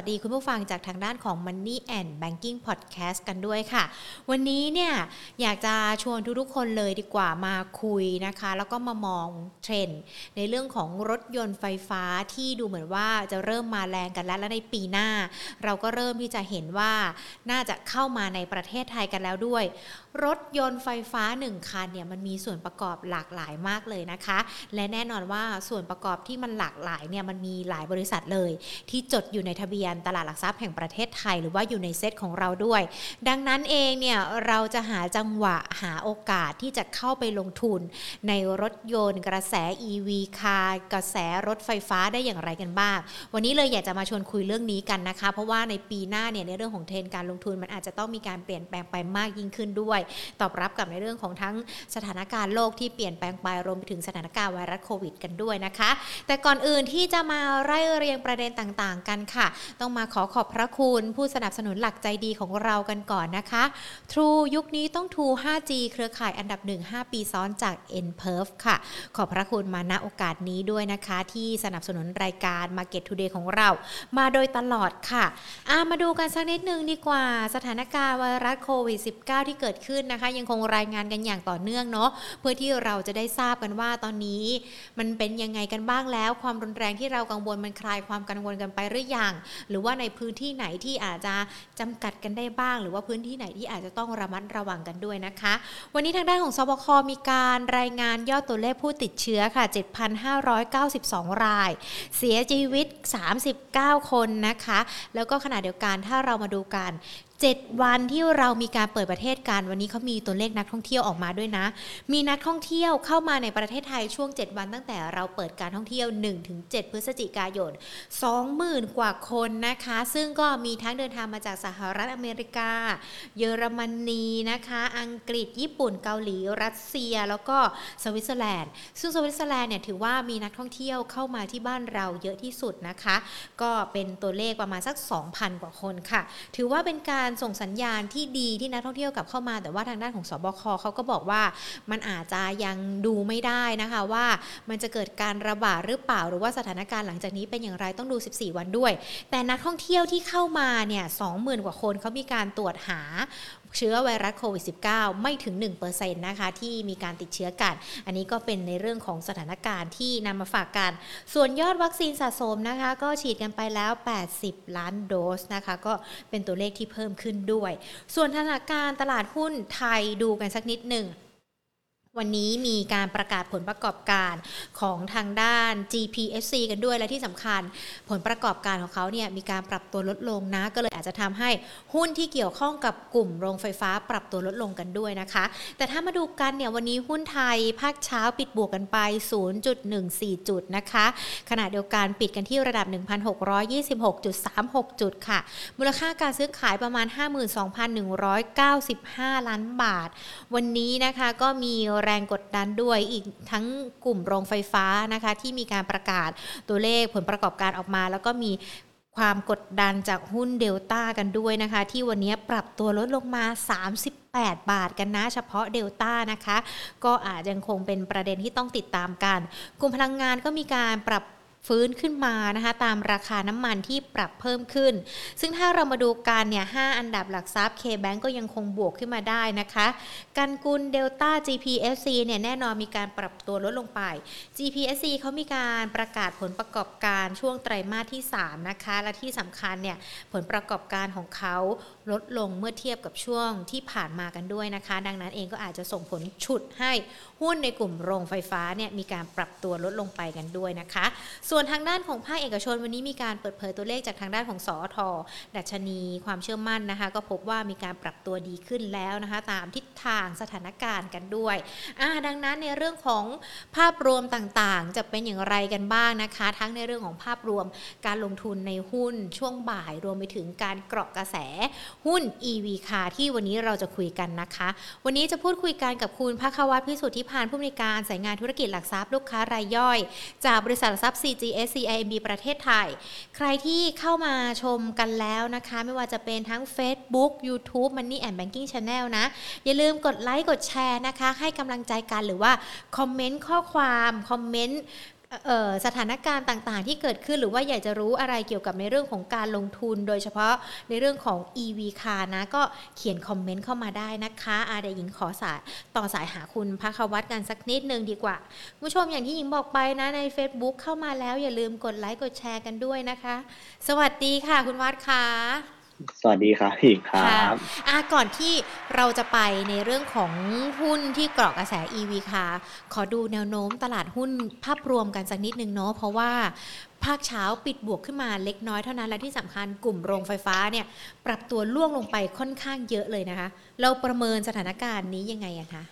วัสดีคุณผู้ฟังจากทางด้านของ Money and Banking Podcast กันด้วยค่ะ วันนี้เนี่ยอยากจะชวนทุกๆคนเลยดีกว่ามาคุยนะคะ แล้วก็มามองเทรนด์ในเรื่องของรถยนต์ไฟฟ้าที่ดูเหมือนว่าจะเริ่มมาแรงกันแล้วและในปีหน้า เราก็เริ่มที่จะเห็นว่าน่าจะเข้ามาในประเทศไทยกันแล้วด้วย รถยนต์ไฟฟ้า 1 คันเนี่ยมันมีส่วนประกอบหลากหลายมากเลยนะคะ และแน่นอนว่าส่วนประกอบที่มันหลากหลายเนี่ยมันมีหลายบริษัทเลย ที่จดอยู่ในทะเบียนตลาดหลักทรัพย์แห่งประเทศไทย หรือว่าอยู่ในเซตของเราด้วย ดังนั้นเองเนี่ยเราจะหาจังหวะหาโอกาสที่จะเข้าไปลงทุน ในรถยนต์ กระแส EV คากระแสรถไฟฟ้าได้อย่างไรกันบ้าง วันนี้เลยอยากจะมาชวนคุยเรื่องนี้กันนะคะ เพราะว่าในปีหน้าเนี่ยในเรื่องของเทรนการลงทุน มันอาจจะต้องมีการเปลี่ยนแปลงไปมากยิ่งขึ้นด้วย ตอบรับกับในเรื่องของทั้งสถานการณ์โลกที่เปลี่ยนแปลงไปรวมไปถึงสถานการณ์ไวรัสโควิด กันด้วยนะคะ แต่ก่อนอื่นที่จะมาไล่เรียงประเด็นต่างๆ กันค่ะต้องมาขอขอบพระคุณผู้สนับสนุนหลักใจดีของเรากันก่อนนะคะ True ยุคนี้ต้อง True 5G เครือข่ายอันดับ 1 5 ปีซ้อนจาก n p e r f ค่ะ ขอบพระคุณมาณโอกาสนี้ด้วยนะคะ ที่สนับสนุนรายการ Market Today ของเรา มาโดยตลอดค่ะามาดูกันสักนิดนึงดีกว่า สถานการณ์ไวรัสโควิด -19 ที่เกิดขึ้นนะคะ ยังคงรายงานกันอย่างต่อเนื่องเนาะเพื่อที่เราจะได้ทราบกันว่าตอนนี้ มันเป็นยังไงกันบ้างแล้ว ความรุนแรงที่เรากังวลมันคลายความกังวลกันไปหรือยังหรือว่าในพื้นที่ไหนที่อาจจะจำกัดกันได้บ้าง หรือว่าพื้นที่ไหนที่อาจจะต้องระมัดระวังกันด้วยนะคะ วันนี้ทางด้านของสบคมีการรายงานยอดตัวเลขผู้ติดเชื้อค่ะ 7,592 ราย เสียชีวิต 39 คนนะคะ แล้วก็ขณะเดียวกันถ้าเรามาดูกัน 7 วันที่เรามีการเปิดประเทศกันวันนี้เขามีตัวเลขนักท่องเที่ยวออกมาด้วยนะ มีนักท่องเที่ยวเข้ามาในประเทศไทยช่วง 7 วันตั้งแต่เราเปิดการท่องเที่ยว 1-7 พฤศจิกายน 20,000 กว่าคนนะคะ ซึ่งก็มีทั้งเดินทางมาจากสหรัฐอเมริกา เยอรมนีนะคะ อังกฤษ ญี่ปุ่น เกาหลี รัสเซีย แล้วก็สวิตเซอร์แลนด์ ซึ่งสวิตเซอร์แลนด์เนี่ยถือว่ามีนักท่องเที่ยวเข้ามาที่บ้านเราเยอะที่สุดนะคะ ก็เป็นตัวเลขประมาณสัก 2,000 กว่าคนค่ะ ถือว่าเป็นการส่งสัญญาณที่ดีที่นักท่องเที่ยวกลับเข้ามา แต่ว่าทางด้านของสบคเขาก็บอกว่ามันอาจจะยังดูไม่ได้นะคะว่ามันจะเกิดการระบาดหรือเปล่าหรือว่าสถานการณ์หลังจากนี้เป็นอย่างไรต้องดู 14 วันด้วย แต่นักท่องเที่ยวที่เข้ามาเนี่ย20,000 กว่าคนเขามีการตรวจหา เชื้อไวรัสโควิด -19 ไม่ถึง 1%นะคะที่มีการติดเชื้อกัน อันนี้ก็เป็นในเรื่องของสถานการณ์ที่นำมาฝากกัน ส่วนยอดวัคซีนสะสมนะคะ ก็ฉีดกันไปแล้ว 80 ล้านโดสนะคะ ก็เป็นตัวเลขที่เพิ่มขึ้นด้วย ส่วนสถานการณ์ตลาดหุ้นไทยดูกันสักนิดหนึ่ง วันนี้มีการประกาศผลประกอบการของทางด้าน GPFC กันด้วยและที่สำคัญผลประกอบการของเขาเนี่ยมีการปรับตัวลดลงนะ ก็เลยอาจจะทำให้หุ้นที่เกี่ยวข้องกับกลุ่มโรงไฟฟ้าปรับตัวลดลงกันด้วยนะคะ แต่ถ้ามาดูกันเนี่ยวันนี้หุ้นไทยภาคเช้าปิดบวกกันไป 0.14 จุดนะคะ ขณะเดียวกันปิดกันที่ระดับ 1,626.36 จุดค่ะ มูลค่าการซื้อขายประมาณ 52,195 ล้านบาท วันนี้นะคะก็มีแรงกดดันด้วยอีกทั้งกลุ่มโรงไฟฟ้านะคะที่มีการประกาศตัวเลขผลประกอบการออกมา แล้วก็มีความกดดันจากหุ้นเดลต้ากันด้วยนะคะ ที่วันนี้ปรับตัวลดลงมา 38 บาทกันนะ เฉพาะเดลต้านะคะ ก็อาจยังคงเป็นประเด็นที่ต้องติดตามกัน กลุ่มพลังงานก็มีการปรับ ฟื้นขึ้นมานะคะตามราคาน้ำมันที่ปรับเพิ่มขึ้น ซึ่งถ้าเรามาดูกันเนี่ย5อันดับหลักทรัพย์ K-Bank ก็ยังคงบวกขึ้นมาได้นะคะกันกุลเดลต้า GPSC เนี่ยแน่นอนมีการปรับตัวลดลงไป GPSC เขามีการประกาศผลประกอบการช่วงไตรมาสที่ 3 นะคะ และที่สำคัญเนี่ยผลประกอบการของเขาลดลงเมื่อเทียบกับช่วงที่ผ่านมากันด้วยนะคะ ดังนั้นเองก็อาจจะส่งผลฉุดให้หุ้นในกลุ่มโรงไฟฟ้าเนี่ยมีการปรับตัวลดลงไปกันด้วยนะคะส่วนทางด้านของภาคเอกชนวันนี้มีการเปิดเผยตัวเลขจากทางด้านของสอทดัชนีความเชื่อมั่นนะคะ ก็พบว่ามีการปรับตัวดีขึ้นแล้วนะคะ ตามทิศทางสถานการณ์กันด้วย ดังนั้นในเรื่องของภาพรวมต่างๆ จะเป็นอย่างไรกันบ้างนะคะ ทั้งในเรื่องของภาพรวมการลงทุนในหุ้นช่วงบ่ายรวมไปถึงการเกราะกระแสหุ้น EV คาที่วันนี้เราจะคุยกันนะคะ วันนี้จะพูดคุยกันกับคุณภควัตพิสุทธิพานผู้อำนวยการสายงานธุรกิจหลักทรัพย์ลูกค้ารายย่อย จากบริษัทหลักทรัพย์ CGS CIMB ประเทศไทย ใครที่เข้ามาชมกันแล้วนะคะ ไม่ว่าจะเป็นทั้ง Facebook YouTube Money and Banking Channel นะ อย่าลืมกดไลค์กดแชร์นะคะ ให้กำลังใจกันหรือว่าคอมเมนต์ข้อความ คอมเมนต์ สถานการณ์ต่างๆ ที่เกิดขึ้นหรือว่าอยากจะรู้อะไรเกี่ยวกับในเรื่องของการลงทุน โดยเฉพาะในเรื่องของ EV car นะก็เขียนคอมเมนต์เข้ามาได้นะคะอะเดี๋ยวหญิงขอสายต่อสายหาคุณพักวัตกันสักนิดนึงดีกว่าผู้ชมอย่างที่หญิงบอกไปนะใน Facebook เข้ามาแล้วอย่าลืมกดไลค์กดแชร์กันด้วยนะคะ สวัสดีค่ะคุณวัดค่ะ สวัสดีครับพี่ครับอ่าก่อนที่เราจะไปในเรื่องของหุ้นที่เกาะกระแส EV ค่ะ ขอดูแนวโน้มตลาดหุ้นภาพรวมกันสักนิดนึงเนาะเพราะว่าภาคเช้าปิดบวกขึ้นมาเล็กน้อยเท่านั้น และที่สำคัญกลุ่มโรงไฟฟ้าเนี่ย ปรับตัวล่วงลงไปค่อนข้างเยอะเลยนะคะ เราประเมินสถานการณ์นี้ยังไงอะคะ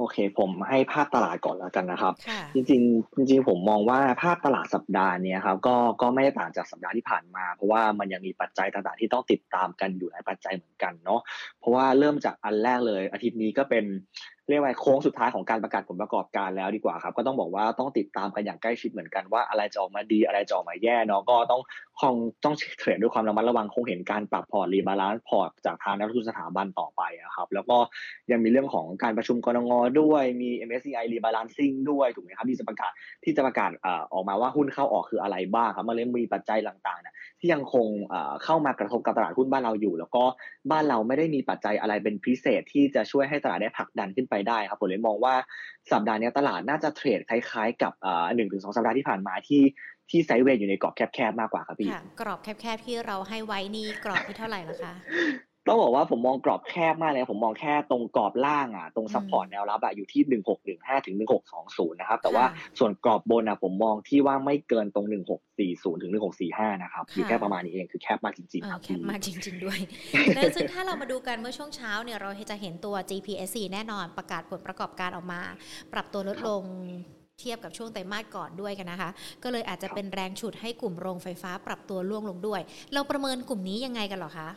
โอเค ผมให้ภาพตลาดก่อนแล้วกันนะครับ จริงๆจริงๆผมมองว่าภาพตลาดสัปดาห์นี้ครับก็ก็ไม่ได้ต่างจากสัปดาห์ที่ผ่านมา เพราะว่ามันยังมีปัจจัยต่างๆที่ต้องติดตามกันอยู่หลายปัจจัยเหมือนกันเนาะเพราะว่าเริ่มจากอันแรกเลย อาทิตย์นี้ก็เป็นเรียกว่าโค้งสุดท้ายของการประกาศผลประกอบการแล้วดีกว่าครับ ก็ต้องบอกว่าต้องติดตามกันอย่างใกล้ชิดเหมือนกันว่าอะไรจะออกมาดีอะไรจะออกมาแย่เนาะก็ต้องคงต้องเทรดด้วยความระมัดระวังคงเห็นการปรับพอร์ต rebalance พอร์ตจากทางนักลงทุนสถาบันต่อไปครับ แล้วก็ยังมีเรื่องของการประชุมกนง.ด้วยมี MSCI rebalancing ด้วยถูกไหมครับที่จะประกาศที่จะประกาศออกมาว่าหุ้นเข้าออกคืออะไรบ้างครับมันเลยมีปัจจัยต่างๆที่ยังคงเข้ามากระทบกับตลาดหุ้นบ้านเราอยู่ แล้วก็บ้านเราไม่ได้มีปัจจัยอะไรเป็นพิเศษที่จะช่วยให้ตลาดได้ผลักดันขึ้นไปได้ครับผมเลยมองว่าสัปดาห์นี้ตลาดน่าจะเทรดคล้ายๆ กับหนึ่งถึงสองสัปดาห์ที่ผ่านมาที่ที่ sideway อยู่ในกรอบแคบๆมากกว่าครับพี่กรอบแคบๆที่เราให้ไว้นี่กรอบที่เท่าไหร่ละคะ ต้องบอกว่าผมมองกรอบแคบมากเลยผมมองแค่ตรงกรอบล่างอะตรง support แนวรับอะอยู่ที่หนึ่งหกหนึ่งห้าถึงหนึ่งหกสองศูนย์นะครับแต่ว่าส่วนกรอบบนอะผมมองที่ว่าไม่เกินตรงหนึ่งหกสี่ศูนย์ถึงหนึ่งหกสี่ห้านะครับอยู่แค่ประมาณนี้เองคือแคบมากจริงๆครับแคบมากจริง ๆด้วยและซึ่งถ้าเรามาดูกันเมื่อช่วงเช้าเนี่ยเราจะเห็นตัว GPSC แน่นอนประกาศผลประกอบการออกมา ปรับตัวลดลงเทียบกับช่วงไตรมาสก่อนด้วยกันนะคะ ก็เลยอาจจะเป็นแรงฉุดให้กลุ่มโรงไฟฟ้าปรับตัวล่วงลงด้วย เราประเมินกลุ่มนี้ยังไงกันหรอคะ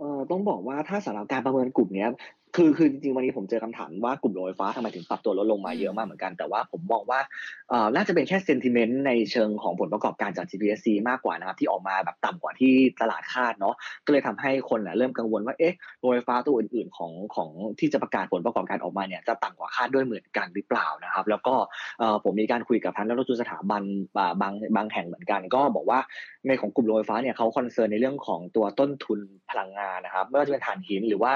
เอ่อต้องบอกว่าถ้าสำหรับการประเมินกลุ่มเนี้ย คือคือจริงๆวันนี้ผมเจอคำถามว่ากลุ่มโรงไฟฟ้าทำไมถึงปรับตัวลดลงมาเยอะมากเหมือนกันแต่ว่าผมมองว่าเอ่อน่าจะเป็นแค่ sentiment ในเชิงของผลประกอบการจาก GPSC มากกว่านะครับที่ออกมาแบบต่ำกว่าที่ตลาดคาดเนาะก็เลยทำให้คนเริ่มกังวลว่าเอ๊ะโรงไฟฟ้าตัวอื่นๆของของที่จะประกาศผลประกอบการออกมาเนี่ยจะต่ำกว่าคาดด้วยเหมือนกันหรือเปล่านะครับ แล้วก็เอ่อผมมีการคุยกับทางนักลงทุนสถาบันบางบางแห่งเหมือนกัน ก็บอกว่าในของกลุ่มโรงไฟฟ้าเนี่ยเขา concern ในเรื่องของตัวต้นทุนพลังงานนะครับไม่ว่าจะเป็นถ่านหินหรือว่า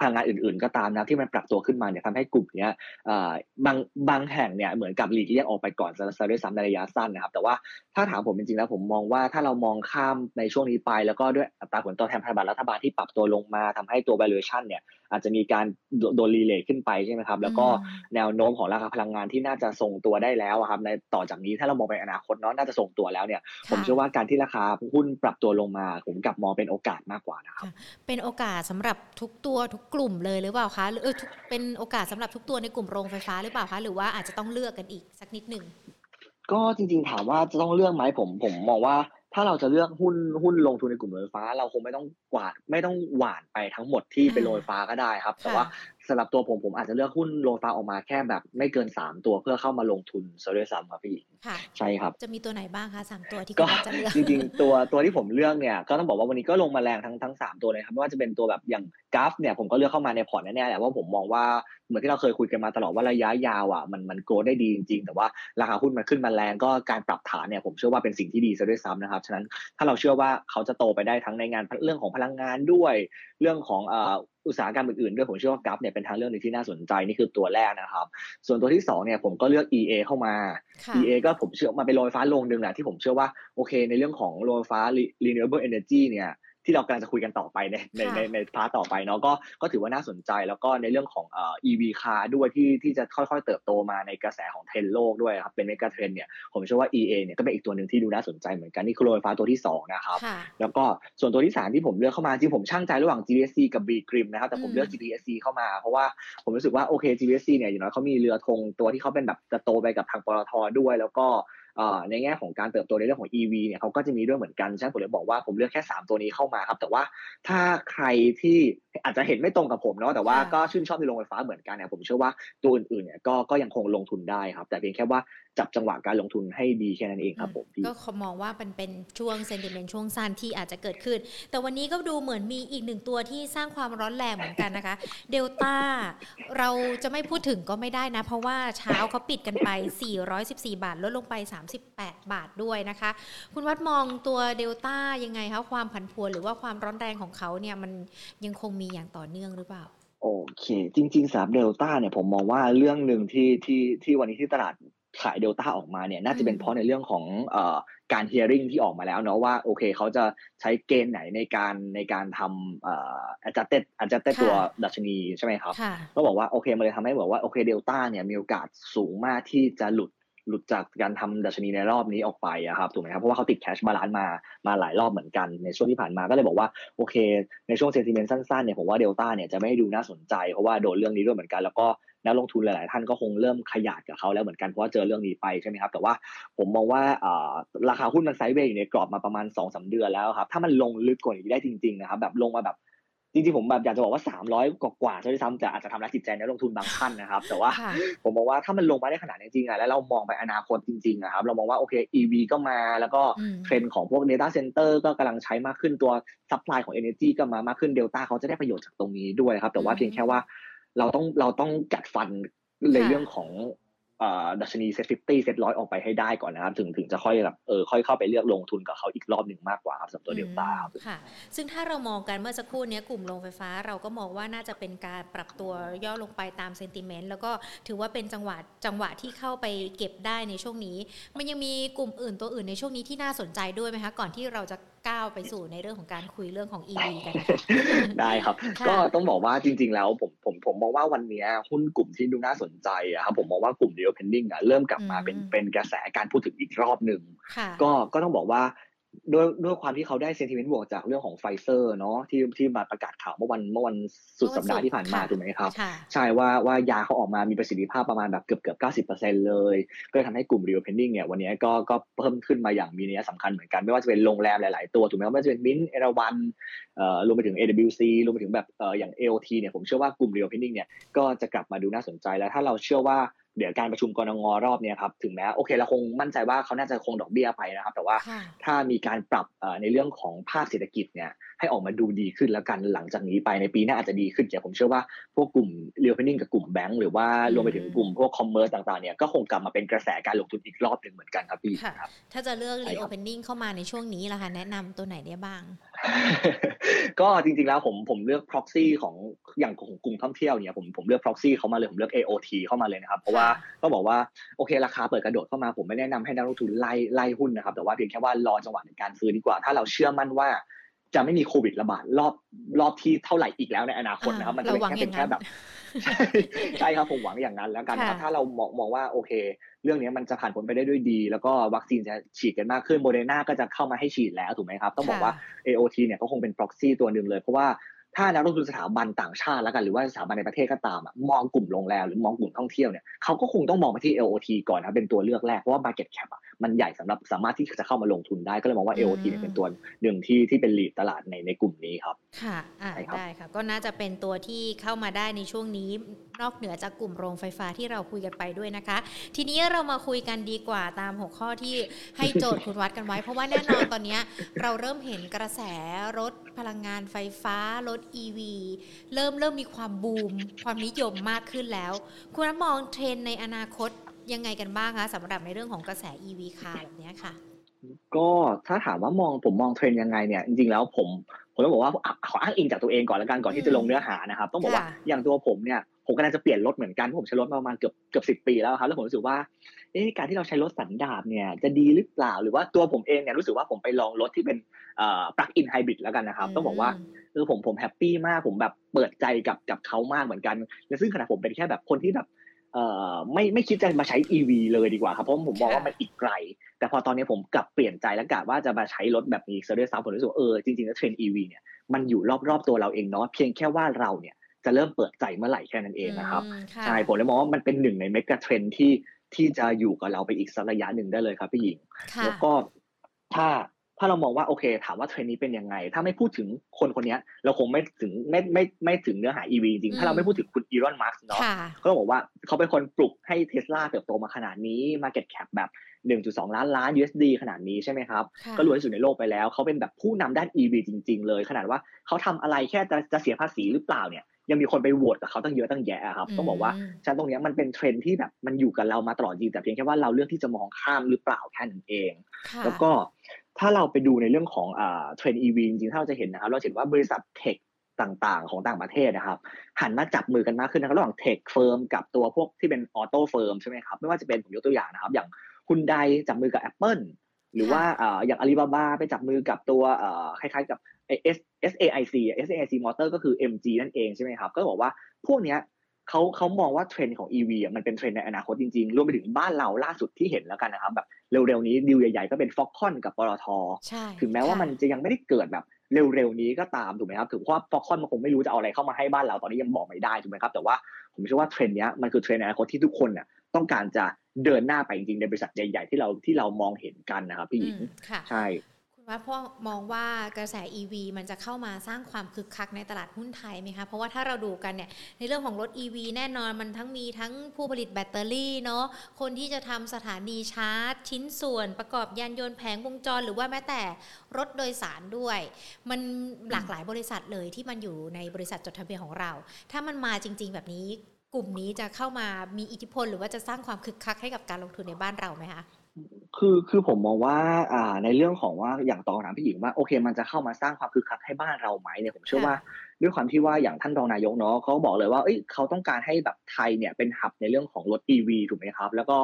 พลังงานอื่น ๆ ก็ตามนะที่มันปรับตัวขึ้นมาเนี่ยทำให้กลุ่มนี้บางบางแห่งเนี่ยเหมือนกับหลีกเลี่ยงออกไปก่อนซะด้วยซ้ำในระยะสั้นนะครับ แต่ว่าถ้าถามผมจริงๆแล้วผมมองว่าถ้าเรามองข้ามในช่วงนี้ไป แล้วก็ด้วยอัตราผลตอบแทนพันธบัตรรัฐบาลที่ปรับตัวลงมาทำให้ตัว valuation เนี่ยอาจจะมีการโดนรีเลย์ขึ้นไปใช่ไหมครับ แล้วก็แนวโน้มของราคาพลังงานที่น่าจะทรงตัวได้แล้วครับในต่อจากนี้ถ้าเรามองไปอนาคตเนาะน่าจะทรงตัวแล้วเนี่ย ผมเชื่อว่าการที่ราคาหุ้นปรับตัวลงมาผมกลับมองเป็นโอกาสมากกว่านะครับ เป็นโอกาสสำหรับทุกตัวทุกกลุ่มเลยหรือเปล่าคะหรือเออเป็นโอกาสสำหรับทุกตัวในกลุ่มโรงไฟฟ้าหรือเปล่าคะหรือว่าอาจจะต้องเลือกกันอีกสักนิดหนึ่งก็จริงๆถามว่าจะต้องเลือกไหมผมผมมองว่า ถ้าเราจะเลือกหุ้นหุ้นลงทุนในกลุ่มโรงไฟฟ้า เราคงไม่ต้องกวาดไม่ต้องหวานไปทั้งหมดที่เป็นโรงไฟฟ้าก็ได้ครับ แต่ว่า สำหรับตัวผมผมอาจจะเลือกหุ้นโรงไฟฟ้าออกมาแค่แบบไม่เกิน 3 ตัวเพื่อเข้ามาลงทุนซะด้วยซ้ำครับพี่ใช่ครับ จะมีตัวไหนบ้างคะสามตัวที่ก็จะเลือกจริงๆตัวตัวที่ผมเลือกเนี่ยก็ต้องบอกว่าวันนี้ก็ลงมาแรงทั้งทั้งสามตัวเลยครับไม่ว่าจะเป็นตัวแบบอย่างกราฟเนี่ยผมก็เลือกเข้ามาในพอร์ตแน่ๆแหละว่าผมมองว่าเหมือนที่เราเคยคุยกันมาตลอดว่าระยะยาวอะมันมันโกรได้ดีจริงๆ แต่ว่าราคาหุ้นมันขึ้นมาแรงก็การปรับฐานเนี่ยผมเชื่อว่าเป็นสิ่งที่ดีซะด้วยซ้ำนะครับฉะนั้นถ้าเราเชื่อว่าเขาจะโตไปได้ทั้งในงานเรื่องของพลังงานด้วย เรื่องของ อุตสาหกรรมอื่นๆด้วยผมเชื่อว่ากราฟเนี่ยเป็นทางเรื่องนึงที่น่าสนใจนี่คือตัวแรกนะครับ ส่วนตัวที่2เนี่ยผมก็เลือก EA เข้ามา EA ก็ผมเชื่อว่าเป็นโรงไฟฟ้าโรงหนึ่งแหละที่ผมเชื่อว่าโอเค ในเรื่องของโรงไฟฟ้า renewable energy เนี่ย ที่เรากำลังจะคุยกันต่อไปในในในใน part ต่อไปเนาะก็ก็ถือว่าน่าสนใจแล้วก็ในเรื่องของเอ่อ EV car ด้วยที่ที่จะค่อยๆ เติบโตมาในกระแสของเทรนด์โลกด้วยครับเป็นเมกะเทรนด์เนี่ยผมเชื่อว่า EA เนี่ยก็เป็นอีกตัวหนึ่งที่ดูน่าสนใจเหมือนกันนี่คือโรงไฟฟ้าตัวที่2นะครับแล้วก็ส่วนตัวที่3ที่ผมเลือกเข้ามาจริงผมชั่งใจระหว่าง GPSC กับ B.Grimm นะครับแต่ผมเลือก GPSC เข้ามาเพราะว่าผมรู้สึกว่าโอเค GPSC เนี่ยอย่างน้อยเขามีเรือธงตัวที่เขาเป็นแบบจะโตไปกับทางปตทด้วย แล้วก็ ในแง่ของการเติบโตในเรื่องของ EV เนี่ยเขาก็จะมีด้วยเหมือนกันฉะนั้นผมเลยบอกว่าผมเลือกแค่ 3 ตัวนี้เข้ามาครับ แต่ว่าถ้าใครที่ อาจจะเห็นไม่ตรงกับผมเนาะแต่ว่าค่ะก็ชื่นชอบในโรงไฟฟ้าเหมือนกันเนี่ยผมเชื่อว่าตัวอื่นๆเนี่ยก็ก็ยังคงลงทุนได้ครับ แต่เพียงแค่ว่าจับจังหวะการลงทุนให้ดีแค่นั้นเองครับผมพี่ก็เขามองว่ามันเป็นช่วงเซนติเมนต์ช่วงสั้นที่อาจจะเกิดขึ้น แต่วันนี้ก็ดูเหมือนมีอีกหนึ่งตัวที่สร้างความร้อนแรงเหมือนกันนะคะเดลต้าเราจะไม่พูดถึงก็ไม่ได้นะ เพราะว่าเช้าเขาปิดกันไป 414 บาท ลดลงไป 38 บาทด้วยนะคะ คุณวัดมองตัวเดลต้ายังไงคะความผันผวนหรือว่าความร้อนแรงของเขาเนี่ยมันยังคงมีอย่างต่อเนื่องหรือเปล่า โอเค จริงๆสำหรับเดลต้าเนี่ยผมมองว่าเรื่องหนึ่งที่ที่ที่วันนี้ที่ตลาดขายเดลต้าออกมาเนี่ยน่าจะเป็นอืมเพราะในเรื่องของเอ่อการ hearing ที่ออกมาแล้วเนาะว่าโอเคเขาจะใช้เกณฑ์ไหนในการในการทำเอ่อ adjusted adjusted ค่ะตัวดัชนีใช่ไหมครับค่ะก็บอกว่าโอเคมันเลยทำให้บอกว่าโอเคเดลต้าเนี่ยมีโอกาสสูงมากที่จะหลุด หลุดจากการทำดัชนีในรอบนี้ออกไปอะครับถูกไหมครับเพราะว่าเขาติด cash balance มามาหลายรอบเหมือนกันในช่วงที่ผ่านมาก็เลยบอกว่าโอเค ในช่วง sentiment สั้นๆเนี่ยผมว่าเดลต้าเนี่ยจะไม่ดูน่าสนใจเพราะว่าโดนเรื่องนี้ด้วยเหมือนกันแล้วก็นักลงทุนหลาย ๆ ท่านก็คงเริ่มขยาดกับเขาแล้วเหมือนกันเพราะว่าเจอเรื่องนี้ไปใช่ไหมครับแต่ว่าผมมองว่าอ่าราคาหุ้นมันไซด์เวย์อยู่ในกรอบมาประมาณ2อสเดือนแล้วครับถ้ามันลงลึกกว่านี้ได้จริง ๆ นะครับแบบลงมาแบบ จริงๆผมแบบอยากจะบอกว่า 300 กว่ากว่าๆซะด้วยซ้ำแต่อาจจะทำร้ายจิตใจนักลงทุนบางท่านนะครับ แต่ว่าค่ะผมมองว่าถ้ามันลงมาได้ขนาดนี้จริงๆอะแล้วเรามองไปอนาคตจริงๆอะครับ เรามองว่าโอเค EV ก็มาแล้วก็อืมเทรนด์ของพวก data center ก็กำลังใช้มากขึ้นตัว supply ของ energy ก็มามากขึ้น Delta เขาจะได้ประโยชน์จากตรงนี้ด้วยครับ แต่ว่าอืมเพียงแค่ว่าเราต้องเราต้องกัดฟันในค่ะเรื่องของเอ่อ ดัชนี SET fifty SET ร้อยออกไปให้ได้ก่อนนะครับ ถึงถึงจะค่อยแบบเออค่อยเข้าไปเลือกลงทุนกับเขาอีกรอบหนึ่งมากกว่าครับสำหรับตัวเดลต้าครับอืมค่ะ ซึ่งถ้าเรามองกันเมื่อสักครู่เนี้ยกลุ่มโรงไฟฟ้าเราก็มองว่าน่าจะเป็นการปรับตัวย่อลงไปตาม sentiment แล้วก็ถือว่าเป็นจังหวะจังหวะที่เข้าไปเก็บได้ในช่วงนี้ มันยังมีกลุ่มอื่นตัวอื่นในช่วงนี้ที่น่าสนใจด้วยไหมคะก่อนที่เราจะ ก้าวไปสู่ในเรื่องของการคุยเรื่องของ EV กันนะคะได้ครับค่ะก็ต้องบอกว่าจริง ๆ แล้วผมผมผมมองว่าวันเนี้ยหุ้นกลุ่มที่ดูน่าสนใจอะครับผมมองว่ากลุ่ม Real Pending อะเริ่มกลับมาเป็นอืมเป็นกระแสการพูดถึงอีกรอบหนึ่งค่ะก็ก็ต้องบอกว่า ด้วยด้วยความที่เขาได้เซนติเมนต์บวกจากเรื่องของไฟเซอร์เนาะที่ที่มาประกาศข่าวเมื่อวันเมื่อวันสุดสัปดาห์ที่ผ่านมาค่ะถูกไหมครับค่ะใช่ว่าว่ายาเขาออกมามีประสิทธิภาพประมาณแบบเกือบเกือบเก้าสิบเปอร์เซ็นเลย ก็เลยทำให้กลุ่ม Real Pending เนี่ยวันนี้ก็ก็เพิ่มขึ้นมาอย่างมีนัยสำคัญเหมือนกัน ไม่ว่าจะเป็นโรงแรมหลาย ๆ ตัวถูกไหมว่าไม่ว่าจะเป็นมินเอราวันเอ่อรวมไปถึง AWC รวมไปถึงแบบเอ่ออย่าง AOT เนี่ยผมเชื่อว่ากลุ่ม reopening เนี่ยก็จะกลับมาดูน่าสนใจแล้วถ้าเราเชื่อว่า เดี๋ยวการประชุมกนง.รอบเนี้ครับถึงแม้โอเคเราคงมั่นใจว่าเขาน่าจะคงดอกเบี้ยไปนะครับ แต่ว่าค่ะถ้ามีการปรับเอ่อในเรื่องของภาคเศรษฐกิจเนี่ยให้ออกมาดูดีขึ้นแล้วกันหลังจากนี้ไปในปีหน้าอาจจะดีขึ้นเดี๋ยวผมเชื่อว่าพวกกลุ่ม reopening กับกลุ่มแบงก์หรือว่าอืมรวมไปถึงกลุ่มพวก commerce ต่างๆเนี่ยก็คงกลับมาเป็นกระแสการลงทุนอีกรอบหนึ่งเหมือนกันครับพี่ค่ะครับถ้าจะเลือกใช่ครับ reopening เข้ามาในช่วงนี้ล่ะคะแนะนำตัวไหนได้บ้าง ก็จริงๆแล้วผมผมเลือก proxy ของอย่างของกลุ่มท่องเที่ยวเนี่ยผมผมเลือก proxy เข้ามาเลยผมเลือก AOT เข้ามาเลยนะครับเพราะว่าต้องบอกว่าโอเคราคาเปิดกระโดดเข้ามาผมไม่แนะนำให้นักลงทุนไล่ไล่หุ้นนะครับแต่ว่าเพียงแค่ว่ารอจังหวะในการซื้อดีกว่า ถ้าเราเชื่อมั่นว่า จะไม่มีโควิดระบาดรอบรอบที่เท่าไหร่อีกแล้วในอนาคตนะครับ มันจะเราเป็นหวังแค่อเป็นย่างนั้แค่นแบบใช่ใช่ครับผมหวังอย่างนั้นแล้วกันนะครับค่ะถ้าเรามองมองว่าโอเค เรื่องนี้มันจะผ่านพ้นไปได้ด้วยดี แล้วก็วัคซีนจะฉีดกันมากขึ้นโมเดอร์นาก็จะเข้ามาให้ฉีดแล้วถูกไหมครับ ต้องบอกว่า AOT เนี่ยก็คงเป็น proxy ตัวหนึ่งเลยเพราะว่า ถ้านักลงทุนสถาบันต่างชาติแล้วกันหรือว่าสถาบันในประเทศก็ตามอะมองกลุ่มโรงแรมหรือมองกลุ่มท่องเที่ยวเนี่ยเขาก็คงต้องมองไปที่ AOT ก่อนนะเป็นตัวเลือกแรกเพราะว่า market cap อะมันใหญ่สำหรับสามารถที่จะเข้ามาลงทุนได้ก็เลยมองว่า AOT เนี่ยเป็นตัวหนึ่งที่ที่เป็น lead ตลาดในในกลุ่มนี้ครับ ค่ะอ่าใช่ครับได้ค่ะ ก็น่าจะเป็นตัวที่เข้ามาได้ในช่วงนี้ นอกเหนือจากกลุ่มโรงไฟฟ้าที่เราคุยกันไปด้วยนะคะ ทีนี้เรามาคุยกันดีกว่าตามหัวข้อที่ให้โจทย์คุณวัดกันไว้ เพราะว่าแน่นอนตอนนี้เราเริ่มเห็นกระแสรถพลังงานไฟฟ้ารถ EV เริ่มเริ่มมีความบูม ความนิยมมากขึ้นแล้ว คุณวัดมองเทรนในอนาคตยังไงกันบ้างคะสำหรับในเรื่องของกระแส EV คาร์แบบนี้ค่ะ ก็ถ้าถามว่ามองผมมองเทรนยังไงเนี่ยจริงๆแล้วผมผมต้องบอกว่าขออ้างอิงจากตัวเองก่อนแล้วกันก่อนที่จะลงเนื้อหานะครับ ต้องบอกว่าอย่างตัวผมเนี่ย ผมกำลังจะเปลี่ยนรถเหมือนกันเพราะผมใช้รถมาประมาณเกือบเกือบสิบปีแล้วครับแล้วผมรู้สึกว่าเอ๊ะการที่เราใช้รถสันดาปเนี่ยจะดีหรือเปล่าหรือว่าตัวผมเองเนี่ยรู้สึกว่าผมไปลองรถที่เป็นเอ่อ plug in hybrid แล้วกันนะครับต้องบอกว่าเออผมผม happy มากผมแบบเปิดใจกับกับเขามากเหมือนกัน และซึ่งขณะผมเป็นแค่แบบคนที่แบบเอ่อไม่ไม่คิดจะมาใช้ EV เลยดีกว่าครับเพราะผมมองว่าค่ะมันอีกไกล แต่พอตอนนี้ผมกลับเปลี่ยนใจแล้วกะว่าจะมาใช้รถแบบนี้ซะด้วยซ้ำผมรู้สึกว่าเออจริงๆแล้วเทรนด์ EV เนี่ยมันอยู่รอบๆตัวเราเองเนาะเพียงแค่ว่าเราเนี่ย จะเริ่มเปิดใจเมื่อไหร่แค่นั้นเองนะครับมค่ะใช่ผมเลยมองว่ามันเป็นหนึ่งในเมกะเทรนที่ที่จะอยู่กับเราไปอีกสักระยะหนึ่งได้เลยครับพี่หญิงค่ะแล้วก็ถ้าถ้าเรามองว่าโอเค ถามว่าเทรนนี้เป็นยังไง ถ้าไม่พูดถึงคนคนนี้เราคงไม่ถึงไม่ไม่ไม่ถึงเนื้อหา EV จริง ถ้าเราไม่พูดถึงคุณอีรอนมัสเนาะก็บอกว่าเขาเป็นคนปลุกให้เทสลาเติบโตมาขนาดนี้ Market Cap แบบ 1.2 ล้านล้าน USD ขนาดนี้ใช่ไหมครับ ก็รวยที่สุดในโลกไปแล้ว เขาเป็นแบบผู้นำด้าน EV จริง ๆ เลย ขนาดว่าเขาทำอะไรแค่จะจะเสียภาษีหรือเปล่าเนี่ย ยังมีคนไปโหวตกับเขาตั้งเยอะตั้งแยะครับต้องบอกว่าฉันตรงนี้มันเป็นเทรนที่แบบมันอยู่กับเรามาตลอดจริงแต่เพียงแค่ว่าเราเลือกที่จะมองข้ามหรือเปล่าแค่นั้นเอง แล้วก็ถ้าเราไปดูในเรื่องของอ่าเทรนด์ EV จริงๆถ้าเราจะเห็นนะครับ เราเห็นว่าบริษัทเทคต่างๆ ของต่างประเทศนะครับ หันมาจับมือกันมากขึ้นนะครับระหว่าง tech firm กับตัวพวกที่เป็น auto firm ใช่ไหมครับไม่ว่าจะเป็นผมยกตัวอย่างนะครับ อย่างฮุนไดจับมือกับ Apple หรือว่าอย่างอาลีบาบาไปจับมือกับตัวคล้ายๆกับ S SAIC SAIC Motor ก็คือ MG นั่นเองใช่ไหมครับ ก็บอกว่าพวกเนี้ยเขาเขามองว่าเทรนด์ของ EV อะมันเป็นเทรนด์ในอนาคตจริงๆ รวมไปถึงบ้านเราล่าสุดที่เห็นแล้วกันนะครับแบบเร็วๆนี้ดิวใหญ่ๆก็เป็น Foxconn กับปตทถึงแม้ว่ามันจะยังไม่ได้เกิดแบบเร็วๆนี้ก็ตามถูกไหมครับถึงว่าฟ็อกคอนมันคงไม่รู้จะเอาอะไรเข้ามาให้บ้านเราตอนนี้ยังบอกไม่ได้ถูกไหมครับแต่ว่าผมเชื่อว่าเทรนด์นี้มันคือเทรนด์ในอนาคตที่ทุกคนเนี่ยต้องการจะเดินหน้าไปจริงๆในบริษัทใหญ่ ๆ ที่เราที่เรามองเห็นกันนะครับพี่หญิงใช่ ว่าพ่อมองว่ากระแส EV มันจะเข้ามาสร้างความคึกคักในตลาดหุ้นไทยไหมคะ เพราะว่าถ้าเราดูกันเนี่ยในเรื่องของรถ EV แน่นอนมันทั้งมีทั้งผู้ผลิตแบตเตอรี่เนาะคนที่จะทำสถานีชาร์จ ชิ้นส่วนประกอบยานยนต์แผงวงจร หรือว่าแม้แต่รถโดยสารด้วย มันหลากหลายบริษัทเลยที่มันอยู่ในบริษัทจดทะเบียนของเรา ถ้ามันมาจริง ๆ แบบนี้ กลุ่มนี้จะเข้ามามีอิทธิพล หรือว่าจะสร้างความคึกคักให้กับการลงทุนในบ้านเราไหมคะ คือคือผมมองว่าอ่าในเรื่องของว่าอย่างตอนถามพี่หญิงว่าโอเค มันจะเข้ามาสร้างความคึกคักให้บ้านเราไหมเนี่ยผมเชื่อว่าด้วยความที่ว่าอย่างท่านรองนายกเนาะเขาบอกเลยว่าเอ้ยเขาต้องการให้แบบไทยเนี่ยเป็นหับในเรื่องของรถ EV ถูกไหมครับ แล้วก็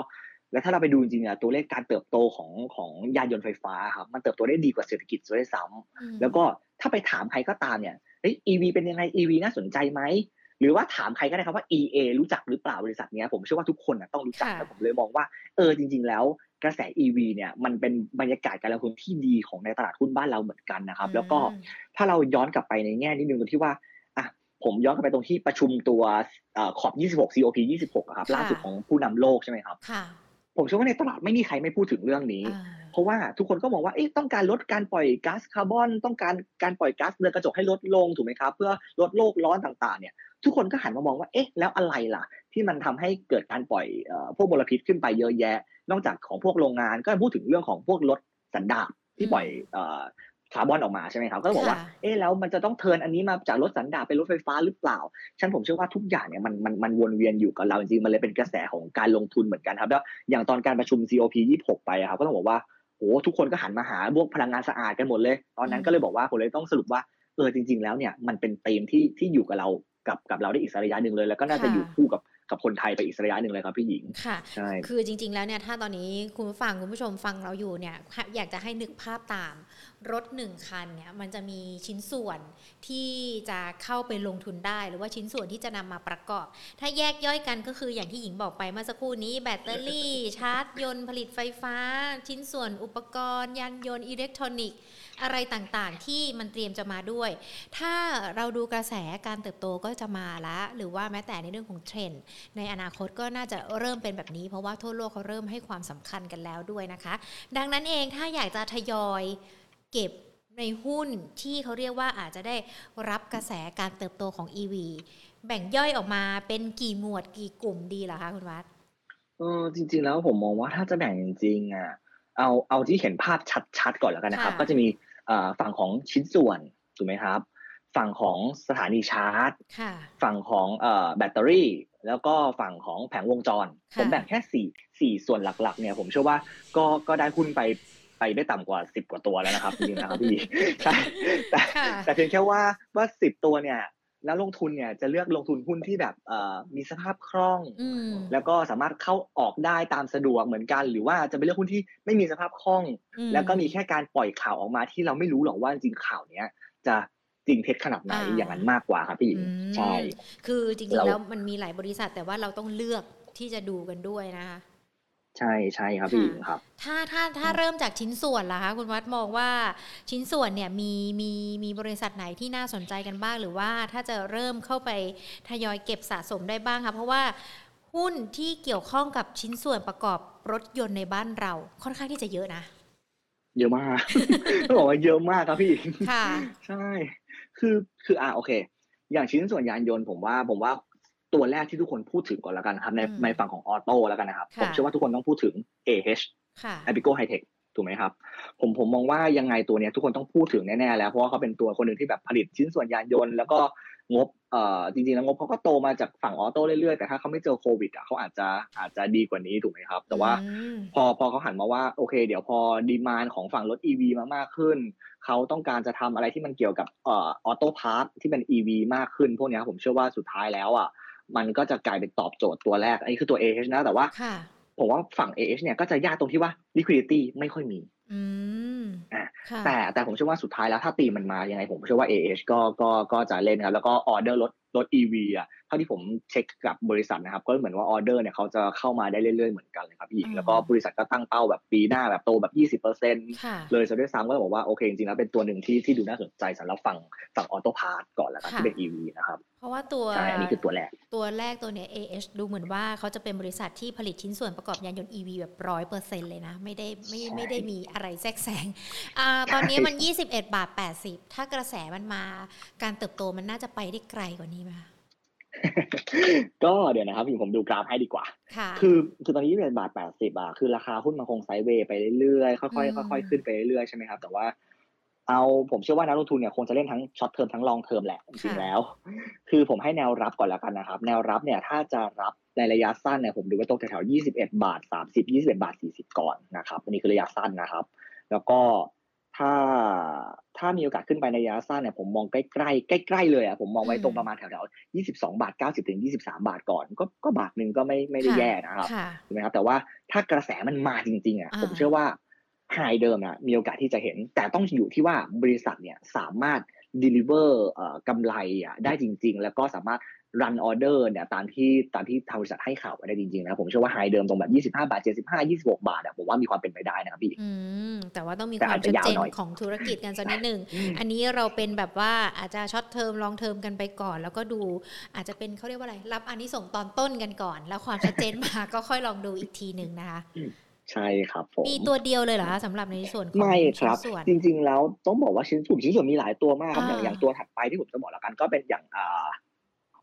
แล้วถ้าเราไปดูจริงๆอะตัวเลขการเติบโตของของยานยนต์ไฟฟ้าครับมันเติบโตได้ดีกว่าเศรษฐกิจด้วยซ้ำแล้วก็ถ้าไปถามใครก็ตามเนี่ยเฮ้ย EV เป็นยังไง EV น่าสนใจไหม หรือว่าถามใครก็ได้ครับว่า EA รู้จักหรือเปล่าบริษัทนี้ผมเชื่อว่าทุกคนต้องรู้จักแล้วผมเลยมองว่าเออจริง ๆ แล้วกระแส EV เนี่ยมันเป็นบรรยากาศการลงทุนที่ดีของในตลาดหุ้นบ้านเราเหมือนกันนะครับ แล้วก็ถ้าเราย้อนกลับไปในแง่นิดนึงตรงที่ว่าอะผมย้อนกลับไปตรงที่ประชุมตัวขอบ 26 COP 26ครับล่าสุดของผู้นำโลกใช่ไหมครับ ผมเชื่อว่าในตลาดไม่มีใครไม่พูดถึงเรื่องนี้ เพราะว่าทุกคนก็มองว่าต้องการลดการปล่อยก๊าซคาร์บอน ต้องการการปล่อยก๊าซเรือนกระจกให้ลดลงถูกไหมครับ เพื่อลดโลกร้อนต่างๆ เนี่ยทุกคนก็หันมามองว่าเอ๊ะแล้วอะไรล่ะ ที่มันทำให้เกิดการปล่อยพวกมลพิษขึ้นไปเยอะแยะ นอกจากของพวกโรงงานก็พูดถึงเรื่องของพวกรถสันดาปที่ปล่อย คาร์บอนออกมาใช่ไหมครับ ก็บอกว่า เอ๊ะแล้วมันจะต้องเทินอันนี้มาจากรถสันดาปเป็นรถไฟฟ้าหรือเปล่า ฉันผมเชื่อว่าทุกอย่างเนี่ยมันมันมันวนเวียนอยู่กับเราจริงๆ มันเลยเป็นกระแสของการลงทุนเหมือนกันครับ แล้วอย่างตอนการประชุม COP 26 ไปครับ ก็ต้องบอกว่าโอ้ทุกคนก็หันมาหาพวกพลังงานสะอาดกันหมดเลย ตอนนั้นก็เลยบอกว่าผมเลยต้องสรุปว่า เออจริง ๆ แล้วเนี่ยมันเป็นธีมที่ที่อยู่กับเรากับกับเราได้อีกระยะหนึ่งเลย แล้วก็น่าจะอยู่คู่กับ กับคนไทยไปอีกระยะหนึ่งเลยครับพี่หญิงค่ะใช่คือจริง ๆ แล้วเนี่ยถ้าตอนนี้คุณผู้ฟังคุณผู้ชมฟังเราอยู่เนี่ยอยากจะให้นึกภาพตาม รถหนึ่งคันเนี่ยมันจะมีชิ้นส่วนที่จะเข้าไปลงทุนได้ หรือว่าชิ้นส่วนที่จะนำมาประกอบ ถ้าแยกย่อยกันก็คืออย่างที่หญิงบอกไปเมื่อสักครู่นี้แบตเตอรี่ ชาร์จยนต์ผลิตไฟฟ้า ชิ้นส่วนอุปกรณ์ ยานยนต์อิเล็กทรอนิกส์ อะไรต่างๆ ที่มันเตรียมจะมาด้วย ถ้าเราดูกระแสการเติบโตก็จะมาละ หรือว่าแม้แต่ในเรื่องของเทรนด์ในอนาคตก็น่าจะเริ่มเป็นแบบนี้ เพราะว่าทั่วโลกเขาเริ่มให้ความสำคัญกันแล้วด้วยนะคะ ดังนั้นเองถ้าอยากจะทยอยเก็บในหุ้นที่เขาเรียกว่าอาจจะได้รับกระแสการเติบโตของ EV แบ่งย่อยออกมาเป็นกี่หมวดกี่กลุ่มดีล่ะคะคุณวัดเออจริง ๆ แล้วผมมองว่าถ้าจะแบ่งจริงๆอะเอาเอาที่เห็นภาพชัดๆก่อนแล้วกันนะครับ ก็จะมี ฝั่งของชิ้นส่วนถูกไหมครับ ฝั่งของสถานีชาร์จ ฝั่งของแบตเตอรี่ แล้วก็ฝั่งของแผงวงจร ผมแบ่งแค่สี่สี่ส่วนหลักๆ เนี่ย ผมเชื่อว่าก็ก็ได้หุ้นไปไปได้ต่ำกว่าสิบกว่าตัวแล้วนะครับจริงๆนะครับพี่ใช่แต่แต่เพียงแค่ว่าว่าสิบตัวเนี่ย แล้วลงทุนเนี่ยจะเลือกลงทุนหุ้นที่แบบมีสภาพคล่อง แล้วก็สามารถเข้าออกได้ตามสะดวกเหมือนกัน หรือว่าจะเป็นเลือกหุ้นที่ไม่มีสภาพคล่อง แล้วก็มีแค่การปล่อยข่าวออกมาที่เราไม่รู้หรอกว่าจริงข่าวเนี้ยจะจริงเท็จขนาดไหนอย่างนั้นมากกว่าครับพี่หญิงใช่ คือจริงๆแล้วมันมีหลายบริษัทแต่ว่าเราต้องเลือกที่จะดูกันด้วยนะคะ ใช่ใช่ครับพี่ครับ ถ้าถ้าถ้าเริ่มจากชิ้นส่วนล่ะคะคุณวัดมองว่าชิ้นส่วนเนี่ยมีมีมีบริษัทไหนที่น่าสนใจกันบ้าง หรือว่าถ้าจะเริ่มเข้าไปทยอยเก็บสะสมได้บ้างคะเพราะว่าหุ้นที่เกี่ยวข้องกับชิ้นส่วนประกอบรถยนต์ในบ้านเราค่อนข้างที่จะเยอะนะ เยอะมากต้องบอกว่าเยอะมากครับพี่ค่ะ ใช่ คือคืออ่าโอเค อย่างชิ้นส่วนยานยนต์ผมว่าผมว่า ตัวแรกที่ทุกคนพูดถึงก่อนแล้วกันครับในอืมในฝั่งของออโต้แล้วกันนะครับค่ะผมเชื่อว่าทุกคนต้องพูดถึง AH ค่ะ a p i c o High Tech ถูกไหมครับ ผมผมมองว่ายังไงตัวเนี้ยทุกคนต้องพูดถึงแน่ๆแล้ว เพราะว่าเขาเป็นตัวคนหนึ่งที่แบบผลิตชิ้นส่วนยานยนต์ แล้วก็งบเอ่อจริงๆแล้วงบเขาก็โตมาจากฝั่งออโต้เรื่อยๆ แต่ถ้าเขาไม่เจอโควิดอะเขาอาจจะอาจจะดีกว่านี้ถูกไหมครับ แต่ว่าอืมพอพอเขาหันมาว่าโอเค เดี๋ยวพอdemand ของฝั่งรถ EV มามากขึ้น เขาต้องการจะทำอะไรที่มันเกี่ยวกับเอ่อ auto part ที่เป็น EV มากขึ้น พวกเนี้ยผมเชื่อว่าสุดท้ายแล้วอะ มันก็จะกลายเป็นตอบโจทย์ตัวแรก อันนี้คือตัว AH นะ แต่ว่าค่ะผมว่าฝั่ง AH เนี่ยก็จะยากตรงที่ว่า liquidity ไม่ค่อยมี อืมอะค่ะ แต่แต่ผมเชื่อว่าสุดท้ายแล้วถ้าธีมมันมายังไงผมเชื่อว่า AH ก็ก็ก็จะเล่นครับแล้วก็ออเดอร์รถรถ EV อะเท่าที่ผมเช็คกับบริษัทนะครับ ก็เหมือนว่าออเดอร์เนี่ยเขาจะเข้ามาได้เรื่อยๆเหมือนกันเลยครับพี่อืมแล้วก็บริษัทก็ตั้งเป้าแบบปีหน้าแบบโตแบบ 20%ค่ะเลยซะด้วยซ้ำก็บอกว่าโอเคจริงๆแล้วเป็นตัวหนึ่งที่ที่ดูน่าสนใจสำหรับฝั่งฝั่งออโต้พาร์ทก่อนแล้วกันค่ะที่เป็น EV นะครับเพราะว่าตัวใช่อันนี้คือตัวแรก ตัวแรกตัวเนี้ย AH ดูเหมือนว่าเขาจะเป็นบริษัทที่ผลิตชิ้นส่วนประกอบยานยนต์ EV แบบร้อยเปอร์เซ็นเลยนะ ไม่ได้ไม่ใช่ไม่ได้มีอะไรแทรกแซงอ่าตอนนี้มัน 21 บาท 80 ถ้ากระแสมันมาการเติบโตมันน่าจะไปได้ไกลกว่านี้ไหมคะก็เดี๋ยวนะครับผมดูกราฟให้ดีกว่าค่ะคือคือตอนนี้เป็นบาทแปดสิบอะคือราคาหุ้นมันคง sideway ไปเรื่อยๆ ค่อือยมๆค่อยๆขึ้นไปเรื่อยๆใช่ไหมครับ แต่ว่า เอาผมเชื่อว่านักลงทุนเนี่ยคงจะเล่นทั้ง short term ทั้ง long term แหละจริงๆแล้ว คือผมให้แนวรับก่อนแล้วกันนะครับ แนวรับเนี่ยถ้าจะรับในระยะสั้นเนี่ยผมดูว่าตกแถวๆ21 บาท 30 21 บาท 40 ก่อนนะครับอันนี้คือระยะสั้นนะครับ แล้วก็ถ้าถ้ามีโอกาสขึ้นไปในระยะสั้นเนี่ยผมมองใกล้ๆใกล้ๆเลยอะผมมองไว้ตรงประมาณแถวๆ22บาท90ถึง23บาทก่อนก็ก็บาทหนึ่งก็ไม่ไม่ได้แย่นะครับค่ะถูกไหมครับแต่ว่าถ้ากระแสมันมาจริงๆอะอ่าผมเชื่อว่า high เดิมอะมีโอกาสที่จะเห็น แต่ต้องอยู่ที่ว่าบริษัทเนี่ยสามารถ deliver เอ่อกำไรอะได้จริง ๆ แล้วก็สามารถ run order เนี่ยตามที่ตามที่ทางบริษัทให้ข่าวไว้ได้จริงๆนะผมเชื่อว่า high เดิมตรงแบบ 25 บาท 75 26 บาทอะผมว่ามีความเป็นไปได้นะครับพี่อืมแต่ว่าต้องมีแต่ความอาจจะชัดเจนยาวหน่อยของธุรกิจกันสักนิดหนึ่งอันนี้เราเป็นแบบว่าอาจจะ short term long term กันไปก่อน แล้วก็ดูอาจจะเป็นเขาเรียกว่าอะไร รับอันนี้ส่งส์ตอนต้นกันก่อน แล้วความชัดเจนมาก็ค่อยลองดูอีกทีหนึ่งนะคะใช่ครับผมมีตัวเดียวเลยเหรอคะสำหรับในส่วนของไม่ครับชิ้นส่วนจริง ๆ แล้วต้องบอกว่าชิ้นส่วนชิ้นส่วนมีหลายตัวมากครับอ่าอย่างอย่างตัวถัดไปที่ผมจะบอกแล้วกันก็เป็นอย่างอ่า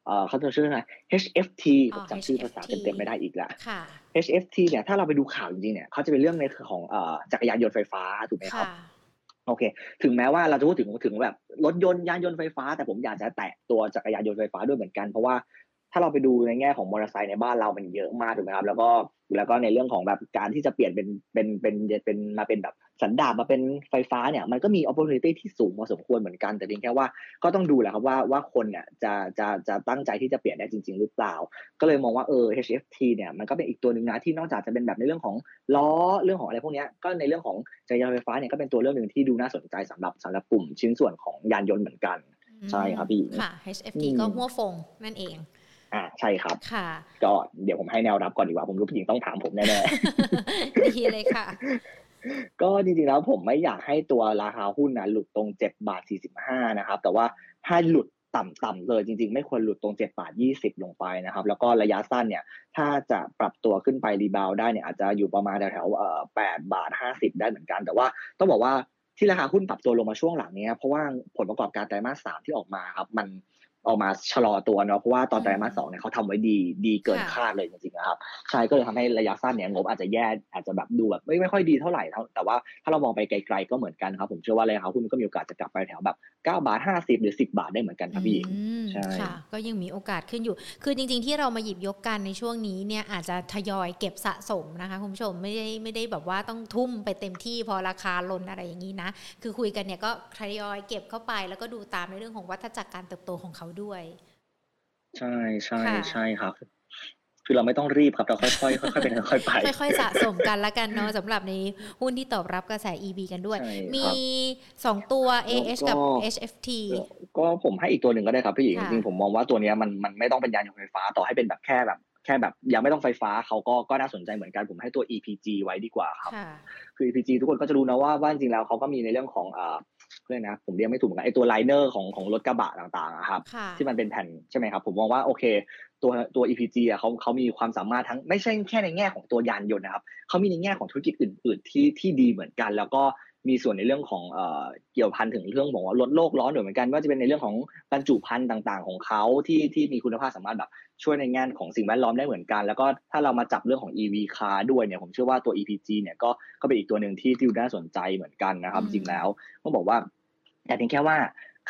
เอ่อเขาจะชื่ออะไร HFT ผมจำชื่อภาษาเต็มๆไม่ได้อีกละค่ะ HFT เนี่ยถ้าเราไปดูข่าวจริงๆเนี่ยเขาจะเป็นเรื่องในของเอ่อจักรยานยนต์ไฟฟ้าถูกไหมครับค่ะโอเค ถึงแม้ว่าเราจะพูดถึงถึงแบบรถยนต์ยานยนต์ไฟฟ้า แต่ผมอยากจะแตะตัวจักรยานยนต์ไฟฟ้าด้วยเหมือนกัน เพราะว่าถ้าเราไปดูในแง่ของมอเตอร์ไซค์ในบ้านเรามันเยอะมากถูกไหมครับ แล้วก็แล้วก็ในเรื่องของแบบการที่จะเปลี่ยนเป็นเป็นเป็นเป็นมาเป็นแบบ สันดาปมาเป็นไฟฟ้าเนี่ยมันก็มี opportunity ที่สูงพอสมควรเหมือนกัน แต่เพียงแค่ว่าก็ต้องดูแหละครับว่าว่าคนเนี่ยจะจะจะตั้งใจที่จะเปลี่ยนได้จริง ๆ หรือเปล่า ก็เลยมองว่าเออ HFT เนี่ยมันก็เป็นอีกตัวหนึ่งนะที่นอกจากจะเป็นแบบในเรื่องของล้อเรื่องของอะไรพวกเนี้ยก็ในเรื่องของจักรยานไฟฟ้าเนี่ยก็เป็นตัวเรื่องหนึ่งที่ดูน่าสนใจสำหรับสำหรับกลุ่มชิ้นส่วนของยานยนต์เหมือนกันใช่ครับพี่ค่ะ HFT อืมก็หัวฟงนั่นเองอ่าใช่ครับค่ะก็เดี๋ยวผมให้แนวรับก่อนดีกว่าผมรู้ผู้หญิงต้องถามผมแน่ดีเลยค่ะๆ ก็จริงๆแล้วผมไม่อยากให้ตัวราคาหุ้นนะหลุดตรง7บาท45นะครับ แต่ว่าถ้าหลุดต่ำๆเลยจริงๆ ไม่ควรหลุดตรง7บาท20 ลงไปนะครับ แล้วก็ระยะสั้นเนี่ย ถ้าจะปรับตัวขึ้นไปรีบาวได้เนี่ยอาจจะอยู่ประมาณแถวๆเอ่อ8บาท 50 ได้เหมือนกัน แต่ว่าต้องบอกว่าที่ราคาหุ้นปรับตัวลงมาช่วงหลังเนี้ยเพราะว่าผลประกอบการไตรมาสสามที่ออกมาครับมัน ออกมาชะลอตัวเนาะเพราะว่าตอนไตรมาสสองเนี่ยเขาทำไว้ดีดีเกินค่ะคาดเลยจริงๆนะครับใช่ก็เลยทำให้ระยะสั้นเนี่ยงบอาจจะแย่อาจจะแบบดูแบบไม่ไม่ค่อยดีเท่าไหร่เท่าแต่ว่าถ้าเรามองไปไกลๆก็เหมือนกันครับ ผมเชื่อว่าราคาหุ้นก็มีโอกาสจะกลับไปแถวแบบ9บาท50 หรือ 10 บาทได้เหมือนกันครับพี่หญิงอืมใช่ค่ะก็ยังมีโอกาสขึ้นอยู่ คือจริง ๆ ที่เรามาหยิบยกกันในช่วงนี้เนี่ยอาจจะทยอยเก็บสะสมนะคะคุณผู้ชมไม่ได้ไม่ได้แบบว่าต้องทุ่มไปเต็มที่พอราคาลนอะไรอย่างนี้นะคือคุยกันเนี่ยก็ทยอยเก็บเข้าไปแล้วก็ดูตามในเรื่องของวัฏจักรการเติบโตของเขาด้วย ใช่ใช่ค่ะใช่ครับ คือเราไม่ต้องรีบครับ เราค่อยๆค่อยๆเป็นค่อยๆไป ค่อยๆสะสมกันละกันเนาะสำหรับในหุ้นที่ตอบรับกระแส EV กันด้วยใช่ครับมี2ตัว AH กับแล้วก็ HFT ก็ผมให้อีกตัวหนึ่งก็ได้ครับพี่หญิงค่ะจริงๆผมมองว่าตัวเนี้ยมันมันไม่ต้องเป็นยานยนต์ไฟฟ้าต่อให้เป็นแบบแค่แบบแค่แบบยังไม่ต้องไฟฟ้าเขาก็ก็น่าสนใจเหมือนกันผมให้ตัว EPG ไว้ดีกว่าครับค่ะคือ EPG ทุกคนก็จะรู้นะว่าว่าจริงๆแล้วเขาก็มีในเรื่องของอ่า เรียกนะผมเรียกไม่ถูกเหมือนกันไอตัวไลเนอร์ของของรถกระบะต่างๆอะครับค่ะที่มันเป็นแผ่นใช่ไหมครับ ผมมองว่าโอเค ตัวตัว EPG อะเขาเขามีความสามารถทั้งไม่ใช่แค่ในแง่ของตัวยานยนต์นะครับเขามีในแง่ของธุรกิจอื่น ๆ ที่ที่ดีเหมือนกัน แล้วก็ มีส่วนในเรื่องของเอ่อเกี่ยวพันถึงเรื่องของว่าลดโลกร้อนด้วยเหมือนกันว่าจะเป็นในเรื่องของบรรจุภัณฑ์ต่างๆ ของเขาที่ที่มีคุณภาพสามารถแบบช่วยในงานของสิ่งแวดล้อมได้เหมือนกัน แล้วก็ถ้าเรามาจับเรื่องของ EV car ด้วยเนี่ยผมเชื่อว่าตัว EPG เนี่ยก็ก็เป็นอีกตัวหนึ่งที่ที่น่าสนใจเหมือนกันนะครับ จริงแล้วต้องบอกว่าแต่เพียงแค่ว่า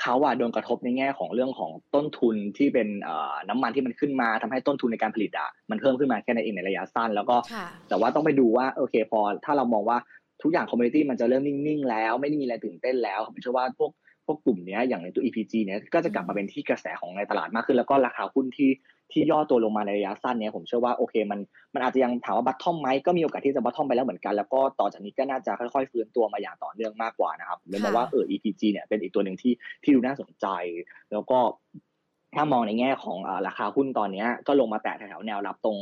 เขาอะโดนกระทบในแง่ของเรื่องของต้นทุนที่เป็นน้ำมันที่มันขึ้นมาทำให้ต้นทุนในการผลิตอะมันเพิ่มขึ้นมาแค่ในเองในระยะสั้น แล้วก็แต่ว่าต้องไปดูว่าโอเคพอถ้าเรามองว่า ทุกอย่าง commodity มันจะเริ่มนิ่งๆแล้ว ไม่ได้มีอะไรตื่นเต้นแล้วผมเชื่อว่าพวกพวกกลุ่มนี้อย่างในตัว EPG เนี่ยก็จะกลับมาเป็นที่กระแสของในตลาดมากขึ้น แล้วก็ราคาหุ้นที่ที่ย่อตัวลงมาในระยะสั้นเนี่ยผมเชื่อว่าโอเคมันมันอาจจะยังถามว่าบัตทอมไหมก็มีโอกาสที่จะบัตทอมไปแล้วเหมือนกัน แล้วก็ต่อจากนี้ก็น่าจะค่อยๆฟื้นตัวมาอย่างต่อเนื่องมากกว่านะครับเลยมองว่าเออ EPG เนี่ยเป็นอีกตัวหนึ่งที่ที่ดูน่าสนใจ แล้วก็ถ้ามองในแง่ของราคาหุ้นตอนนี้ก็ลงมาแตะแถวแนวรับตรง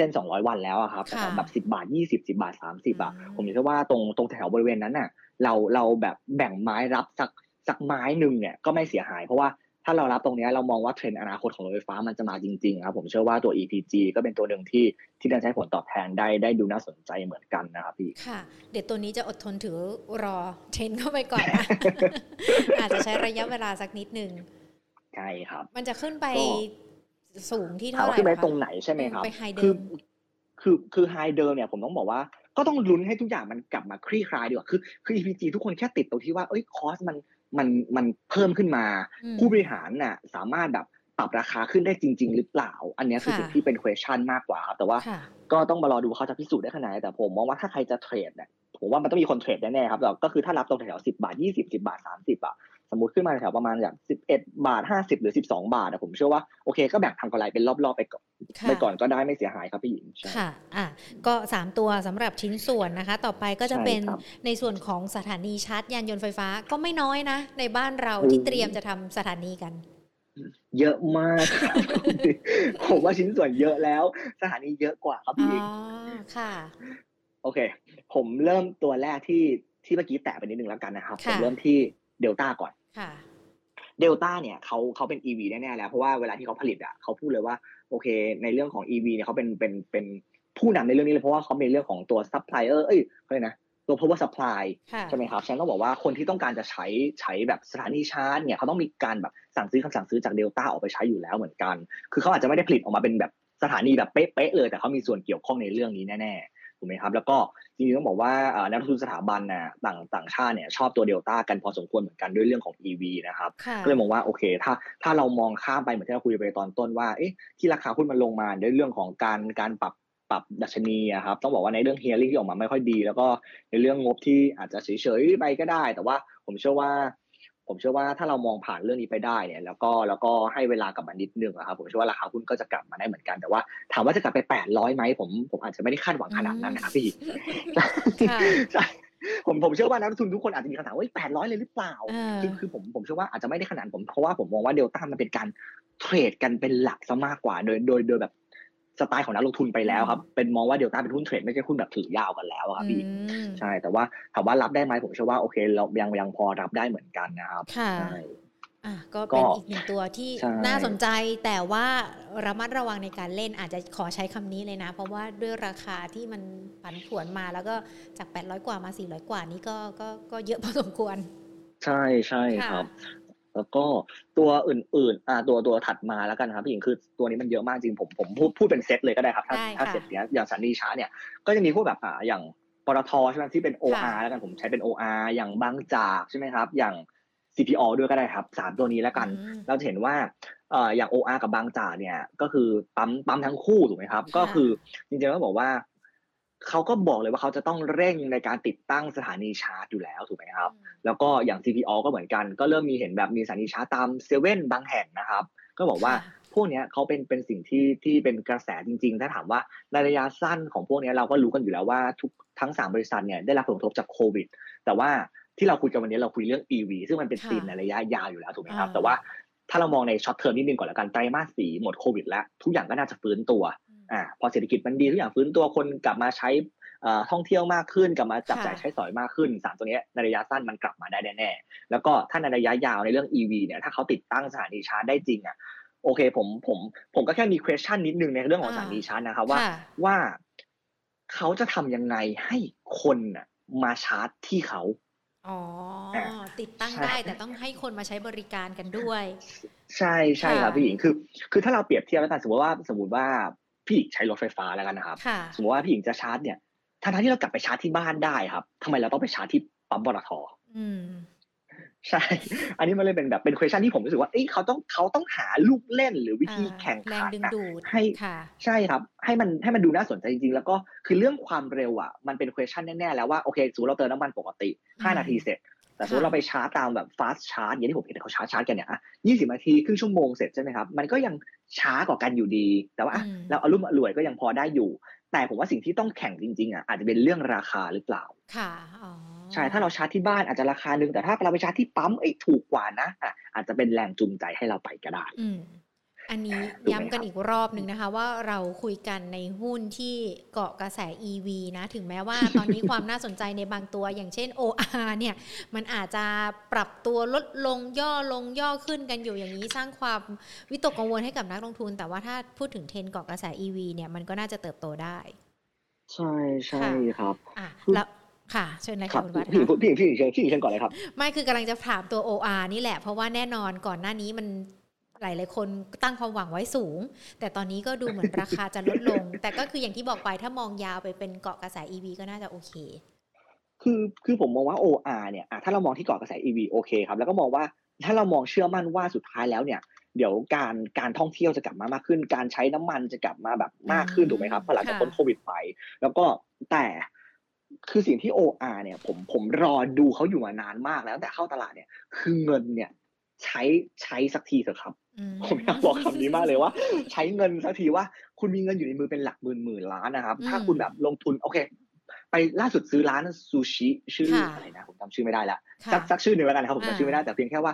เส้น200วันแล้วครับแบบ10บาท20 10บาท30อะผมคิดว่าตรงตรงแถวบริเวณนั้นน่ะ เราเราแบบแบ่งไม้รับสักสักไม้หนึ่งเนี่ยก็ไม่เสียหายเพราะว่าถ้าเรารับตรงนี้เรามองว่าเทรนด์อนาคตของรถไฟฟ้ามันจะมาจริงๆครับผมเชื่อว่าตัว EPG ก็เป็นตัวหนึ่งที่ที่จะให้ผลตอบแทนได้ได้ดูน่าสนใจเหมือนกันนะครับพี่ค่ะ เดี๋ยวตัวนี้จะอดทนถือรอเทรนด์เข้าไปก่อนนะอาจจะใช้ระยะเวลาสักนิดหนึ่งใช่ครับ มันจะขึ้นไป สูงที่เท่าไหร่ขึ้นไปตรงไหนใช่ไหมครับไป high เดิมคือคือ high เดิมเนี่ยผมต้องบอกว่า ก็ต้องลุ้นให้ทุกอย่างมันกลับมาคลี่คลายดีกว่าคือคือ EPG ทุกคนแค่ติดตรงที่ว่าเอ้ย cost มันมันมันเพิ่มขึ้นมา ผู้บริหารน่ะสามารถแบบปรับราคาขึ้นได้จริง ๆ หรือเปล่า อันนี้คือสิ่งที่เป็น question มากกว่าครับ แต่ว่าก็ต้องมารอดูเขาจะพิสูจน์ได้ขนาดไหนแต่ผมมองว่าถ้าใครจะเทรดเนี่ยผมว่ามันต้องมีคนเทรดแน่ๆครับก็คือถ้ารับตรงแถวสิบาทยี่สิบสิบาทสามสิบอะ สมมติขึ้นมาแถวประมาณแบบสิบเอ็ดบาทห้าสิบหรือสิบสองบาทผมเชื่อว่าโอเคก็แบ่งทำกำไรเป็นรอบๆไปก่อนไปก่อนก็ได้ไม่เสียหายครับพี่หญิงค่ะอะ ก็สามตัวสำหรับชิ้นส่วนนะคะ ต่อไปก็จะเป็นในส่วนของสถานีชาร์จยานยนต์ไฟฟ้าก็ไม่น้อยนะ ในบ้านเราที่เตรียมจะทำสถานีกันเยอะมาก ผมว่าชิ้นส่วนเยอะแล้ว สถานีเยอะกว่าครับพี่หญิงค่ะ โอเค ผมเริ่มตัวแรกที่ที่เมื่อกี้แตะไปนิดนึงแล้วกันนะครับ ผมเริ่มที่เดลต้าก่อน เดลต้าเนี่ยเขาเขาเป็น EV แน่ๆแล้ว เพราะว่าเวลาที่เขาผลิตอะเขาพูดเลยว่าโอเค ในเรื่องของ EV เนี่ยเขาเป็นเป็นเป็นผู้นำในเรื่องนี้เลยเพราะว่าเขาเป็นเรื่องของตัวซัพพลายเออร์เอ้ยเขาเรียกนะตัว power supply ใช่ไหมครับฉันต้องบอกว่าคนที่ต้องการจะใช้ใช้แบบสถานีชาร์จเนี่ยเขาต้องมีการแบบสั่งซื้อคำสั่งซื้อจากเดลต้าออกไปใช้อยู่แล้วเหมือนกัน คือเขาอาจจะไม่ได้ผลิตออกมาเป็นแบบสถานีแบบเป๊ะๆเลย แต่เขามีส่วนเกี่ยวข้องในเรื่องนี้แน่ๆถูกไหมครับ แล้วก็ จริงๆต้องบอกว่านักลงทุนสถาบันนะต่างต่างชาติเนี่ยชอบตัวเดลต้ากันพอสมควรเหมือนกันด้วยเรื่องของ EV นะครับก็เลยมองว่าโอเค ถ้าถ้าเรามองข้ามไปเหมือนที่เราคุยไปตอนต้นว่าเอ๊ะที่ราคาหุ้นมันลงมาด้วยเรื่องของการการปรับปรับดัชนีครับต้องบอกว่าในเรื่องเฮียริ่งที่ออกมาไม่ค่อยดี แล้วก็ในเรื่องงบที่อาจจะเฉยๆไปก็ได้ แต่ว่าผมเชื่อว่า ผมเชื่อว่าถ้าเรามองผ่านเรื่องนี้ไปได้เนี่ยแล้วก็แล้วก็ให้เวลากับมันนิดนึงครับผมเชื่อว่าราคาหุ้นก็จะกลับมาได้เหมือนกันแต่ว่าถามว่าจะกลับไปแปดร้อยไหมผมผมอาจจะไม่ได้คาดหวังขนาดนั้นนะครับพี่ใช่ผมผมเชื่อว่านักลงทุนทุกคนอาจจะมีคำถามว่าแปดร้อยเลยหรือเปล่าคือคือผมผมเชื่อว่าอาจจะไม่ได้ขนาดผมเพราะว่าผมมองว่าเดลต้ามันเป็นการเทรดกันเป็นหลักซะมากกว่า โดยโดยโดยแบบ สไตล์ของนักลงทุนไปแล้วครับ เป็นมองว่าเดลต้าเป็นหุ้นเทรดไม่ใช่หุ้นแบบถือยาวกันแล้วครับพี่ใช่ แต่ว่าถามว่ารับได้ไหมผมเชื่อว่าโอเค เรายังยังพอรับได้เหมือนกันนะครับใช่อะก็เป็นอีกหนึ่งตัวที่น่าสนใจแต่ว่าระมัดระวังในการเล่นอาจจะขอใช้คำนี้เลยนะ เพราะว่าด้วยราคาที่มันผันผวนมาแล้วก็จาก 800 กว่ามา 400 กว่านี้ก็ก็ก็เยอะพอสมควร ใช่ใช่ครับ แล้วก็ตัวอื่นๆอ่าตัวตัวถัดมาแล้วกันครับพี่หญิงคือตัวนี้มันเยอะมากจริงผมผมพูดพูดเป็นเซตเลยก็ได้ครับ ถ้าถ้าเซตเนี้ยอย่างสันนิชาเนี่ยก็จะมีพวกแบบอ่าอย่างปตทใช่ไหมที่เป็น OR แล้วกันผมใช้เป็น OR อย่างบางจากใช่ไหมครับ อย่าง CPO ด้วยก็ได้ครับสามตัวนี้แล้วกัน เราจะเห็นว่าเอ่ออย่าง OR กับบางจากเนี่ยก็คือปั๊มปั๊มทั้งคู่ถูกไหมครับ ก็คือจริงๆก็บอกว่า เขาก็บอกเลยว่าเขาจะต้องเร่งในการติดตั้งสถานีชาร์จอยู่แล้วถูกไหมครับ แล้วก็อย่าง CPO ก็เหมือนกัน ก็เริ่มมีเห็นแบบมีสถานีชาร์จตามเซเว่นบางแห่งนะครับ ก็บอกว่าพวกนี้เขาเป็นเป็นสิ่งที่ที่เป็นกระแสจริง ๆ ถ้าถามว่าในระยะสั้นของพวกนี้เราก็รู้กันอยู่แล้วว่าทุกทั้ง 3 บริษัทเนี่ยได้รับผลกระทบจากโควิด แต่ว่าที่เราคุยกันวันนี้เราคุยเรื่อง EV ซึ่งมันเป็นธีมในระยะยาวอยู่แล้วถูกไหมครับ แต่ว่าถ้าเรามองใน short term นิดนึงก่อนแล้วกันไตรมาสสี่หมดโควิดแล้ว ทุกอย่างก็น่าจะฟื้นตัว อ่าพอเศรษฐกิจมันดีทุกอย่างฟื้นตัวคนกลับมาใช้ท่องเที่ยวมากขึ้นกลับมาจับจ่ายใช้สอยมากขึ้นสารตัวนี้ในระยะสั้นมันกลับมาได้แน่ๆแล้วก็ถ้าในระยะยาวในเรื่อง EV เนี่ยถ้าเขาติดตั้งสถานีชาร์จได้จริงอะโอเคผมผมผมก็แค่มี question นิดนึงในเรื่องของสถานีชาร์จนะครับว่าว่าเขาจะทำยังไงให้คนอะมาชาร์จที่เขาอ๋ออ่าติดตั้งใช่ได้แต่ต้องให้คนมาใช้บริการกันด้วย ใช่ใช่ครับค่ะพี่หญิงคือ คือถ้าเราเปรียบเทียบแล้วกันสมมติว่าสมมติว่า พี่หญิงใช้รถไฟฟ้าแล้วกันนะครับค่ะสมมติว่าพี่หญิงจะชาร์จเนี่ยทั้งๆที่เรากลับไปชาร์จที่บ้านได้ครับทำไมเราต้องไปชาร์จที่ปั๊มปตทอืมใช่ อันนี้มันเลยเป็นแบบเป็น question ที่ผมรู้สึกว่าเอ้ยเขาต้องเขาต้องหาลูกเล่นหรือวิธีอ่าแข่งแรงขันดึงนะดูดให้ค่ะใช่ครับ ให้มันให้มันดูน่าสนใจจริงๆ แล้วก็คือเรื่องความเร็วอะ มันเป็น question แน่ๆ แล้วว่าโอเคสมมติเราเติมน้ำมันปกติอืม5นาทีเสร็จ แต่สมมติค่ะเราไปชาร์จตามแบบ fast charge อย่างที่ผมเห็นเขาชาร์จชาร์จกันเนี่ยอะ20นาทีครึ่งชั่วโมงเสร็จใช่ไหมครับ มันก็ยังช้ากว่ากันอยู่ดี แต่ว่าอะอืมเราอารมณ์อร่วยก็ยังพอได้อยู่ แต่ผมว่าสิ่งที่ต้องแข่งจริงๆอะอาจจะเป็นเรื่องราคาหรือเปล่า ค่ะอ๋อใช่ ถ้าเราชาร์จที่บ้านอาจจะราคาหนึ่งแต่ถ้าเราไปชาร์จที่ปั๊มเอ้ยถูกกว่านะอะอาจจะเป็นแรงจูงใจให้เราไปก็ได้ อืม อันนี้ถูกไหมย้ำกันครับอีกรอบหนึ่งนะคะ ว่าเราคุยกันในหุ้นที่เกาะกระแส EV นะ ถึงแม้ว่าตอนนี้ความน่าสนใจในบางตัว อย่างเช่น OR เนี่ย มันอาจจะปรับตัวลดลงย่อลงย่อขึ้นกันอยู่อย่างนี้สร้างความวิตกกังวลให้กับนักลงทุน แต่ว่าถ้าพูดถึงเทรนด์เกาะกระแส EV เนี่ยมันก็น่าจะเติบโตได้ ใช่ใช่ครับอะคือแล้วค่ะเชิญเลยครัค่ะบคุณวัฒน์พี่หญิงค่ะพี่หญิงพี่หญิงเชิญพี่หญิงเชิญก่อนเลยครับ ไม่คือกำลังจะถามตัว OR นี่แหละเพราะว่าแน่นอนก่อนหน้านี้มัน หลาย ๆ คนตั้งความหวังไว้สูง แต่ตอนนี้ก็ดูเหมือนราคาจะลดลง แต่ก็คืออย่างที่บอกไปถ้ามองยาวไปเป็นเกาะกระแส EV ก็น่าจะโอเค คือคือผมมองว่า OR เนี่ยอะถ้าเรามองที่เกาะกระแส EV โอเคครับ แล้วก็มองว่าถ้าเรามองเชื่อมั่นว่าสุดท้ายแล้วเนี่ยเดี๋ยวการการท่องเที่ยวจะกลับมามากขึ้น การใช้น้ำมันจะกลับมาแบบมากขึ้นอืมถูกไหมครับพอหลังจากค่ะพ้นโควิดไป แล้วก็แต่คือสิ่งที่ OR เนี่ย ผมผมรอดูเขาอยู่มานานมากแล้วแต่เข้าตลาดเนี่ย คือเงินเนี่ยใช้ใช้สักทีเถอะครับอื ผมอยากบอกคำนี้มากเลยว่า ใช้เงินสักทีว่า คุณมีเงินอยู่ในมือเป็นหลักหมื่นหมื่นล้านนะครับ ถ้าคุณแบบลงทุนโอเค ไปล่าสุดซื้อร้านซูชิชื่ออะไรนะผมจำชื่อไม่ได้ละค่ะสักสักชื่อหนึ่งแล้วกันนะครับผมอ่าจำชื่อไม่ได้แต่เพียงแค่ว่า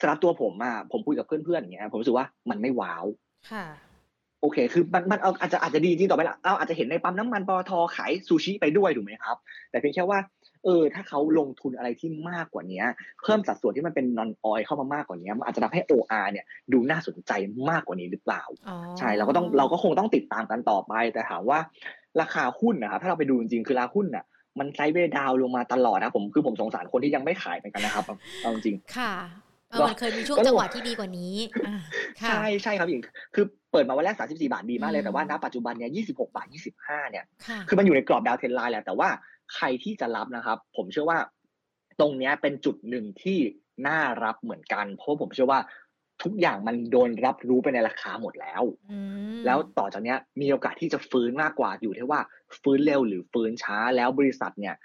สำหรับตัวผมอะผมคุยกับเพื่อนๆอย่างเงี้ยผมรู้สึกว่ามันไม่ว้าวค่ะโอเค คือมันมันเอาอาจจะอาจจะดีจริงต่อไปละเราอาจจะเห็นในปั๊มน้ำมันปตทขายซูชิไปด้วยถูกไหมครับ แต่เพียงแค่ว่า เออ ถ้าเขาลงทุนอะไรที่มากกว่านี้เพิ่มสัดส่วนที่มันเป็นนอนออยเข้ามามากกว่านี้มันอาจจะทำให้ OR เนี่ยดูน่าสนใจมากกว่านี้หรือเปล่าอ๋อใช่เราก็ต้องเราก็คงต้องติดตามกันต่อไป แต่ถามว่าราคาหุ้นนะครับถ้าเราไปดูจริงๆคือราคาหุ้นน่ะมันไซด์เวย์ดาวน์ลงมาตลอดนะผมคือผมสงสารคนที่ยังไม่ขายเหมือนกันนะครับเอาเอาจริงค่ะเออก็มันเคยมีช่วงก็จังหวะที่ดีกว่านี้อ่าค่ะใช่ใช่ครับอีกคือเปิดมาวันแรก 34 บาทดีมากเลอืยมแต่ว่าณปัจจุบันเนี่ย26 บาท 25 เนี่ยค่ะคือมันอยู่ในกรอบดาวเทนไลน์แหละแต่ว่า ใครที่จะรับนะครับ ผมเชื่อว่าตรงเนี้ยเป็นจุดหนึ่งที่น่ารับเหมือนกัน เพราะผมเชื่อว่าทุกอย่างมันโดนรับรู้ไปในราคาหมดแล้วอืมแล้วต่อจากเนี้ยมีโอกาสที่จะฟื้นมากกว่าอยู่ที่ว่าฟื้นเร็วหรือฟื้นช้าแล้วบริษัทเนี่ย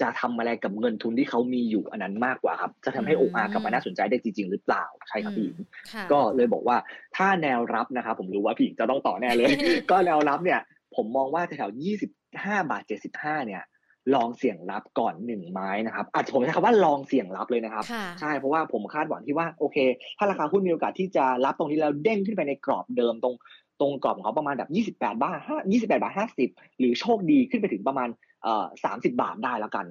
จะทำอะไรกับเงินทุนที่เขามีอยู่อันนั้นมากกว่าครับ จะทำให้ OR กลับมาน่าสนใจได้จริง ๆ หรือเปล่าใช่ครับพี่หญิงค่ะก็เลยบอกว่าถ้าแนวรับนะครับผมรู้ว่าพี่หญิงจะต้องต่อแน่เลย ก็แนวรับเนี่ย ผมมองว่าแถวๆ25บาท75เนี่ย ลองเสี่ยงรับก่อนหนึ่งไม้นะครับอาจจะผมใช้คำว่าลองเสี่ยงรับเลยนะครับค่ะใช่เพราะว่าผมคาดหวังที่ว่าโอเค ถ้าราคาหุ้นมีโอกาสที่จะรับตรงนี้แล้วเด้งขึ้นไปในกรอบเดิมตรงตรงกรอบของเขาประมาณแบบ 28 บาท5 28 บาท 50 หรือโชคดีขึ้นไปถึงประมาณเอ่อ30 บาทได้แล้วกัน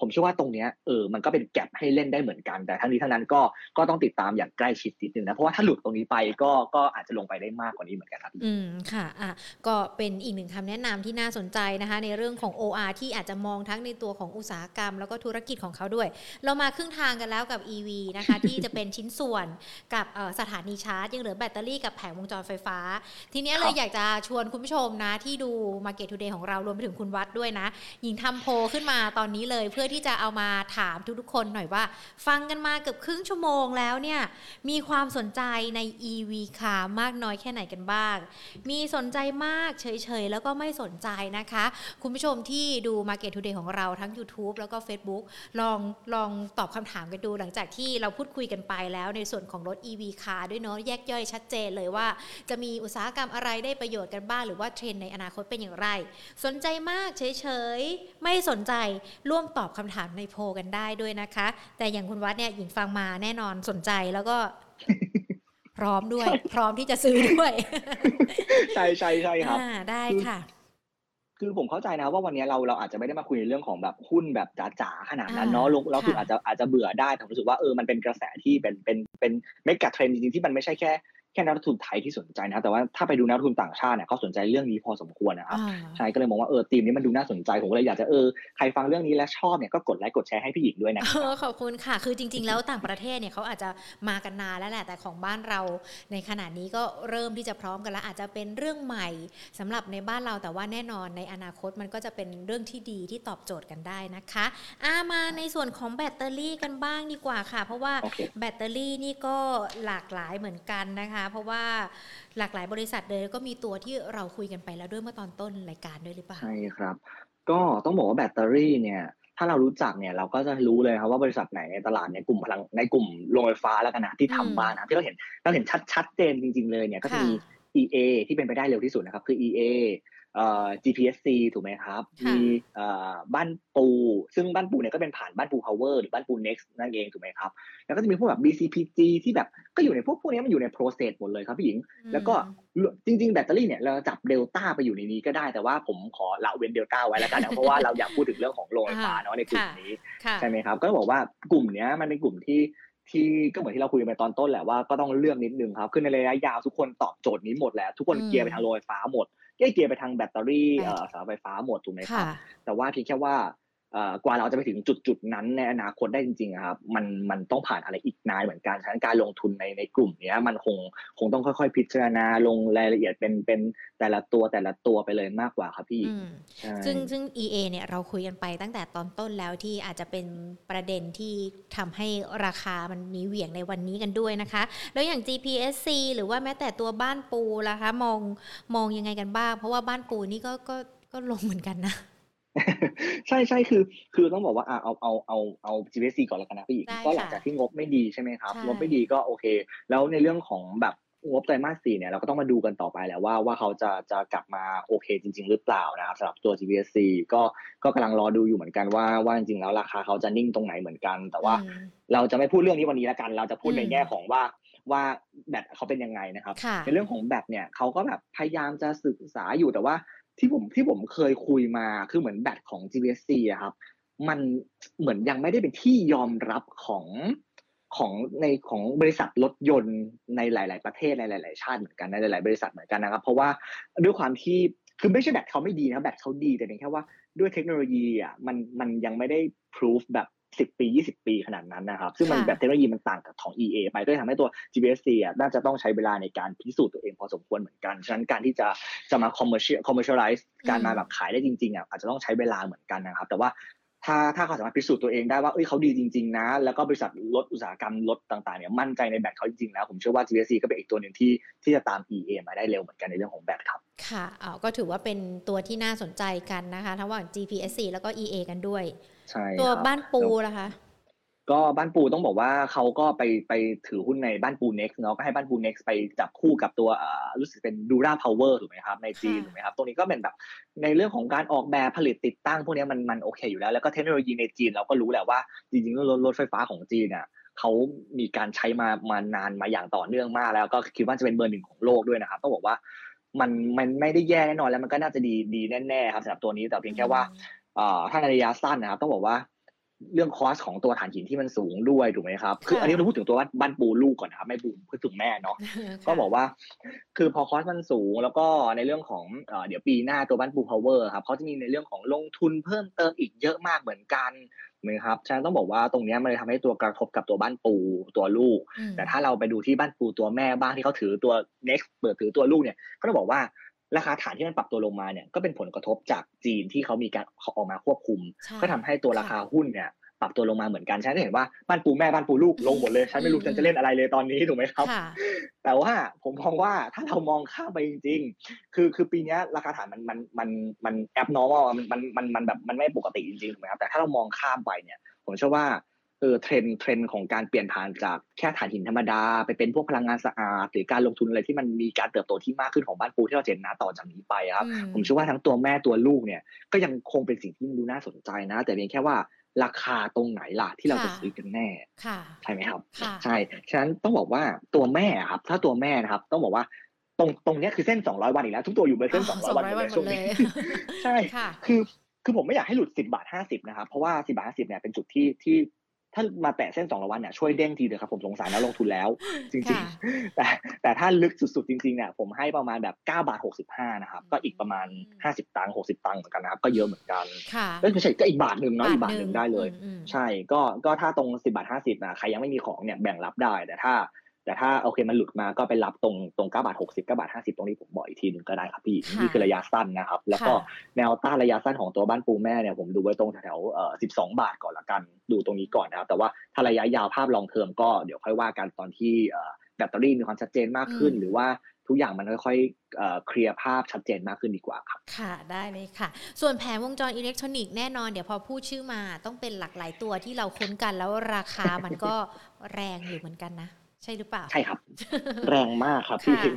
ผมเชื่อว่าตรงเนี้ยเออมันก็เป็นแก็บให้เล่นได้เหมือนกัน แต่ทั้งนี้ทั้งนั้นก็ก็ต้องติดตามอย่างใกล้ชิดนิดนึงนะเพราะว่าถ้าหลุดตรงนี้ไปก็ก็อาจจะลงไปได้มากกว่านี้เหมือนกันครับอืมค่ะอะก็เป็นอีกหนึ่งคำแนะนำที่น่าสนใจนะคะ ในเรื่องของ OR ที่อาจจะมองทั้งในตัวของอุตสาหกรรม แล้วก็ธุรกิจของเขาด้วย เรามาครึ่งทางกันแล้วกับ EV นะคะ ที่จะเป็นชิ้นส่วนกับเอ่อสถานีชาร์จ ยังเหลือแบตเตอรี่กับแผงวงจรไฟฟ้า ทีเนี้ยเลยอยากจะชวนคุณผู้ชมนะที่ดู Market Today ของเรารวมไปถึงคุณวัดด้วยนะหญิงทำโพลขึ้นมาตอนนี้เลยเพื่อที่จะเอามาถามทุกๆคนหน่อยว่า ฟังกันมาเกือบครึ่งชั่วโมงแล้วเนี่ยมีความสนใจใน EV คามากน้อยแค่ไหนกันบ้าง มีสนใจมากเฉยๆ แล้วก็ไม่สนใจนะคะ คุณผู้ชมที่ดู Market Today ของเราทั้ง YouTube แล้วก็ Facebook ลองลองตอบคำถามกันดูหลังจากที่เราพูดคุยกันไปแล้วในส่วนของรถ EV คาด้วยเนาะแยกย่อยชัดเจนเลยว่า จะมีอุตสาหกรรมอะไรได้ประโยชน์กันบ้าง หรือว่าเทรนด์ในอนาคตเป็นอย่างไร สนใจมากเฉยๆ ไม่สนใจร่วมตอบคำถามในโพลกันได้ด้วยนะคะ แต่อย่างคุณวัดเนี่ยหญิงฟังมาแน่นอนสนใจแล้วก็พร้อมด้วย พร้อมที่จะซื้อด้วยใช่ใช่ใช่ครับอ่าได้ค่ะ คือผมเข้าใจนะว่าวันนี้เราเราอาจจะไม่ได้มาคุยในเรื่องของแบบหุ้นแบบจ๋าๆขนาดนั้นอ่าเนาะลงเราคือค่ะอาจจะอาจจะเบื่อได้แต่ผมรู้สึกว่าเออมันเป็นกระแสที่เป็นเป็นเป็นเมกะเทรนจริงๆที่มันไม่ใช่แค่ แค่นักลงทุนไทยที่สนใจนะแต่ว่าถ้าไปดูนักลงทุนต่างชาติเนี่ยเขาสนใจเรื่องนี้พอสมควรนะครับใช่ก็เลยมองว่าเออทีมนี้มันดูน่าสนใจผมก็เลยอยากจะเออใครฟังเรื่องนี้และชอบเนี่ยก็กดไลค์กดแชร์ให้พี่หญิงด้วยนะขอบคุณค่ะ คือจริง ๆ แล้วต่างประเทศเนี่ยเขาอาจจะมากันนานแล้วแหละแต่ของบ้านเราในขณะนี้ก็เริ่มที่จะพร้อมกันแล้วอาจจะเป็นเรื่องใหม่สำหรับในบ้านเราแต่ว่าแน่นอนในอนาคตมันก็จะเป็นเรื่องที่ดีที่ตอบโจทย์กันได้นะคะอามาในส่วนของแบตเตอรี่กันบ้างดีกว่าค่ะ เพราะว่าแบตเตอรี่นี่ก็หลากหลายเหมือนกันนะคะเพราะว่าหลากหลายบริษัทเลยก็มีตัวที่เราคุยกันไปแล้วด้วยเมื่อตอนต้นรายการด้วยหรือเปล่าใช่ครับ ก็ต้องบอกว่าแบตเตอรี่เนี่ยถ้าเรารู้จักเนี่ยเราก็จะรู้เลยครับว่าบริษัทไหนในตลาดในกลุ่มพลังในกลุ่มโรงไฟฟ้าแล้วกันนะที่ทำบ้านะที่เราเห็นเราเห็นชัดชัดเจนจริง ๆเลยเนี่ยก็มี EA ที่เป็นไปได้เร็วที่สุดนะครับคือ EA GPSC ถูกไหมครับ มีเอ่อบ้านปู ซึ่งบ้านปูเนี่ยก็เป็นผ่านบ้านปู power หรือบ้านปู next นั่นเองถูกไหมครับ แล้วก็จะมีพวกแบบ BCPG ที่แบบก็อยู่ในพวกพวกนี้มันอยู่ใน process หมดเลยครับพี่หญิง แล้วก็จริง ๆ แบตเตอรี่เนี่ยเราจับเดลต้าไปอยู่ในนี้ก็ได้ แต่ว่าผมขอละเว้นเดลต้าไว้แล้วกันเพราะว่าเราอยากพูดถึงเรื่องของโรงไฟฟ้าเนาะในกลุ่มนี้ใช่ไหมครับ ก็บอกว่ากลุ่มนี้มันเป็นกลุ่มที่ที่ก็เหมือนที่เราคุยกันไปตอนต้นแหละว่าก็ต้องเลือกนิดนึงครับ คือในระยะยาวทุกคนตอบโจทย์นี้หมดแล้ว ทุกคนเกียร์ไปทางโรงไฟฟ้าหมด เกียร์ไปทางแบตเตอรี่สารไฟฟ้าหมดถูกไหมครับ แต่ว่าเพียงแค่ว่า กว่าเราจะไปถึงจุดจุดนั้นในอนาคตได้จริงๆครับมันมันต้องผ่านอะไรอีกนานเหมือนกันฉะนั้นการลงทุนในในกลุ่มนี้มันคงคงต้องค่อยๆ พิจารณาลงรายละเอียดเป็นเป็นแต่ละตัวแต่ละตัวไปเลยมากกว่าครับพี่ซึ่งซึ่ง EA เนี่ยเราคุยกันไปตั้งแต่ตอนต้นแล้วที่อาจจะเป็นประเด็นที่ทำให้ราคามันมีเหวี่ยงในวันนี้กันด้วยนะคะ แล้วอย่าง GPSC หรือว่าแม้แต่ตัวบ้านปูล่ะคะมองมองยังไงกันบ้าง เพราะว่าบ้านปูนี่ก็ก็ก็ลงเหมือนกันนะ ใช่ใช่คือ คือต้องบอกว่าอ่าเอาเอาเอาเอา GPC ก่อนแล้วกันนะพี่ก็หลังจากที่งบไม่ดีใช่ไหมครับงบไม่ดีก็โอเค แล้วในเรื่องของแบบงบไตรมาสสี่เนี่ยเราก็ต้องมาดูกันต่อไปแหละว่าว่าเขาจะจะกลับมาโอเคจริง ๆ หรือเปล่านะครับสำหรับตัว GPC ก็ก็กำลังรอดูอยู่เหมือนกันว่าว่าจริงๆแล้วราคาเขาจะนิ่งตรงไหนเหมือนกัน แต่ว่าเราจะไม่พูดเรื่องนี้วันนี้แล้วกัน เราจะพูดในแง่ของว่าว่าแบตเขาเป็นยังไงนะครับ ในเรื่องของแบตเนี่ยเขาก็แบบพยายามจะศึกษาอยู่แต่ว่า ที่ผมที่ผมเคยคุยมาคือเหมือนแบตของ GBSC อะครับ มันเหมือนยังไม่ได้เป็นที่ยอมรับของของในของบริษัทรถยนต์ในหลาย ๆ ประเทศในหลาย ๆ ชาติเหมือนกันในหลาย ๆ บริษัทเหมือนกันนะครับ เพราะว่าด้วยความที่คือไม่ใช่แบตเขาไม่ดีนะแบตเขาดีแต่เพียงแค่ว่าด้วยเทคโนโลยีอะมันมันยังไม่ได้พิสูจแบบ สิบปียี่สิบปีขนาดนั้นนะครับ ซึ่งมันแบบเทคโนโลยีมันต่างกับของ EA ไปก็ทำให้ตัว GPSC อะน่าจะต้องใช้เวลาในการพิสูจน์ตัวเองพอสมควรเหมือนกัน ฉะนั้นการที่จะจะมา commercial commercialize การมาแบบขายได้จริงๆอะอาจจะต้องใช้เวลาเหมือนกันนะครับ แต่ว่า ถ้าถ้าเขาสามารถพิสูจน์ตัวเองได้ว่าเอ้ยเขาดีจริง ๆ นะ แล้วก็บริษัทรถอุตสาหกรรมรถต่างๆเนี่ยมั่นใจในแบตเขาจริงๆแล้ว ผมเชื่อว่า GPSC ก็เป็นอีกตัวหนึ่งที่ที่จะตาม EA มาได้เร็วเหมือนกันในเรื่องของแบตครับ ค่ะอ๋อก็ถือว่าเป็นตัวที่น่าสนใจกันนะคะทั้งว่า GPSC แล้วก็ EA กันด้วย ใช่ตัวบ้านปูนะคะ ก็บ้านปูต้องบอกว่าเขาก็ไปไปถือหุ้นในบ้านปู next เนาะก็ให้บ้านปู next ไปจับคู่กับตัวรู้สึกเป็นดูราพาวเวอร์ถูกไหมครับในจีนถูกไหมครับตรงนี้ก็เป็นแบบในเรื่องของการออกแบบผลิตติดตั้งพวกนี้มันมันโอเคอยู่แล้ว แล้วก็เทคโนโลยีในจีนเราก็รู้แหละว่าจริงๆรถรถไฟฟ้าของจีนอะเขามีการใช้มามานานมาอย่างต่อเนื่องมาก แล้วก็คิดว่าจะเป็นเบอร์หนึ่งของโลกด้วยนะครับต้องบอกว่ามันมันไม่ได้แย่แน่นอนแล้วมันก็น่าจะดีดีแน่ๆครับสำหรับตัวนี้แต่เพียงแค่ว่าถ้าในระยะสั้นนะครับต้องบอกว่า เรื่อง cost ของตัวถ่านหินที่มันสูงด้วยถูกไหมครับคืออันนี้เราพูดถึงตัวบ้านปูลูกก่อนนะครับไม่ปูพูดถึงแม่เนาะก็บอกว่า คือพอ cost มันสูง แล้วก็ในเรื่องของเดี๋ยวปีหน้าตัวบ้านปูพาวเวอร์ครับเขาจะมีในเรื่องของลงทุนเพิ่มเติมอีกเยอะมากเหมือนกันนะครับฉะนั้นต้องบอกว่าตรงนี้มันเลยทำให้ตัวกระทบกับตัวบ้านปูตัวลูก แต่ถ้าเราไปดูที่บ้านปูตัวแม่บ้างที่เขาถือตัว next เปิดถือตัวลูกเนี่ยก็ต้องบอกว่า ราคาฐานที่มันปรับตัวลงมาเนี่ยก็เป็นผลกระทบจากจีนที่เขามีการออกมาควบคุม ก็ทำให้ตัวราคาหุ้นเนี่ยปรับตัวลงมาเหมือนกันฉันเห็นว่าบ้านปูแม่บ้านปูลูกลงหมดเลย ฉันไม่รู้ฉันจะเล่นอะไรเลยตอนนี้ถูกไหมครับ แต่ว่าผมมองว่าถ้าเรามองข้ามไปจริงๆ คือคือปีนี้ราคาฐานมันมันมันมัน abnormal มันมันมันมันแบบมันไม่ปกติจริงๆถูกไหมครับแต่ถ้าเรามองข้ามไปเนี่ย ผมเชื่อว่า เออเทรนด์เทรนด์ของการเปลี่ยนผ่านจากแค่ถ่านหินธรรมดา ไปเป็นพวกพลังงานสะอาด หรือการลงทุนอะไรที่มันมีการเติบโตที่มากขึ้นของบ้านปูที่เราเห็นนะต่อจากนี้ไปครับ ผมเชื่อว่าทั้งตัวแม่ตัวลูกเนี่ย ก็ยังคงเป็นสิ่งที่ดูน่าสนใจนะ แต่เพียงแค่ว่าราคาตรงไหนล่ะที่เราจะซื้อกันแน่ใช่ไหมครับ ใช่ฉะนั้นต้องบอกว่าตัวแม่ครับ ถ้าตัวแม่นะครับ ต้องบอกว่าตรงตรงนี้คือเส้น200วันอีกแล้ว ทุกตัวอยู่บนเส้น200วันเลยช่วงนี้ใช่คือคือผมไม่อยากให้หลุด10บาท50นะครับเพราะว่า10บาท50เนี่ยเป็นจุดที่ที่ ถถ้ามาแตะเส้น200วันเนี่ยช่วยเด้งทีเดียวครับผมสงสารนักลงทุนแล้ว จริงค่ะๆแต่แต่ถ้าลึกสุดๆจริงๆเนี่ยผมให้ประมาณแบบ9บาท65นะครับก็อีกประมาณ 50 ตังค์60 ตังค์เหมือนกันนะครับก็เยอะเหมือนกันค่ะเอ้ยไม่ใช่ก็อีกบาทหนึ่งเนาะอีกบาทหนึ่งได้เลยอืมใช่ก็ก็ถ้าตรง 10บาท50นะใครยังไม่มีของเนี่ยแบ่งรับได้แต่ถ้า แต่ถ้าโอเคมันหลุดมาก็ไปรับตรงตรง9บาท60 9บาท50 ตรงนี้ผมบอกอีกทีหนึ่งก็ได้ครับพี่ค่ะนี่คือระยะสั้นนะครับ แล้วก็ค่ะแนวต้านระยะสั้นของตัวบ้านปูแม่เนี่ยผมดูไว้ตรงแถวๆเอ่อ12 บาทก่อนละกันดูตรงนี้ก่อนนะครับ แต่ว่าถ้าระยะยาวภาพลองเทอมก็เดี๋ยวค่อยว่ากันตอนที่เอ่อแบตเตอรี่มีความชัดเจนมากขึ้นหรือว่าทุกอย่างมันค่อยๆเอ่อเคลียร์ภาพชัดเจนมากขึ้นดีกว่าครับ ค่ะได้เลยค่ะ ส่วนแผงวงจรอิเล็กทรอนิกส์แน่นอนเดี๋ยวพอพูดชื่อมาต้องเป็นหลากหลายตัวที่เราคุ้นกันแล้วราคามันก็แรงอยู่เหมือนกันนะ ใช่หรือเปล่า ใช่ครับ แรงมากครับพี่ค่ะ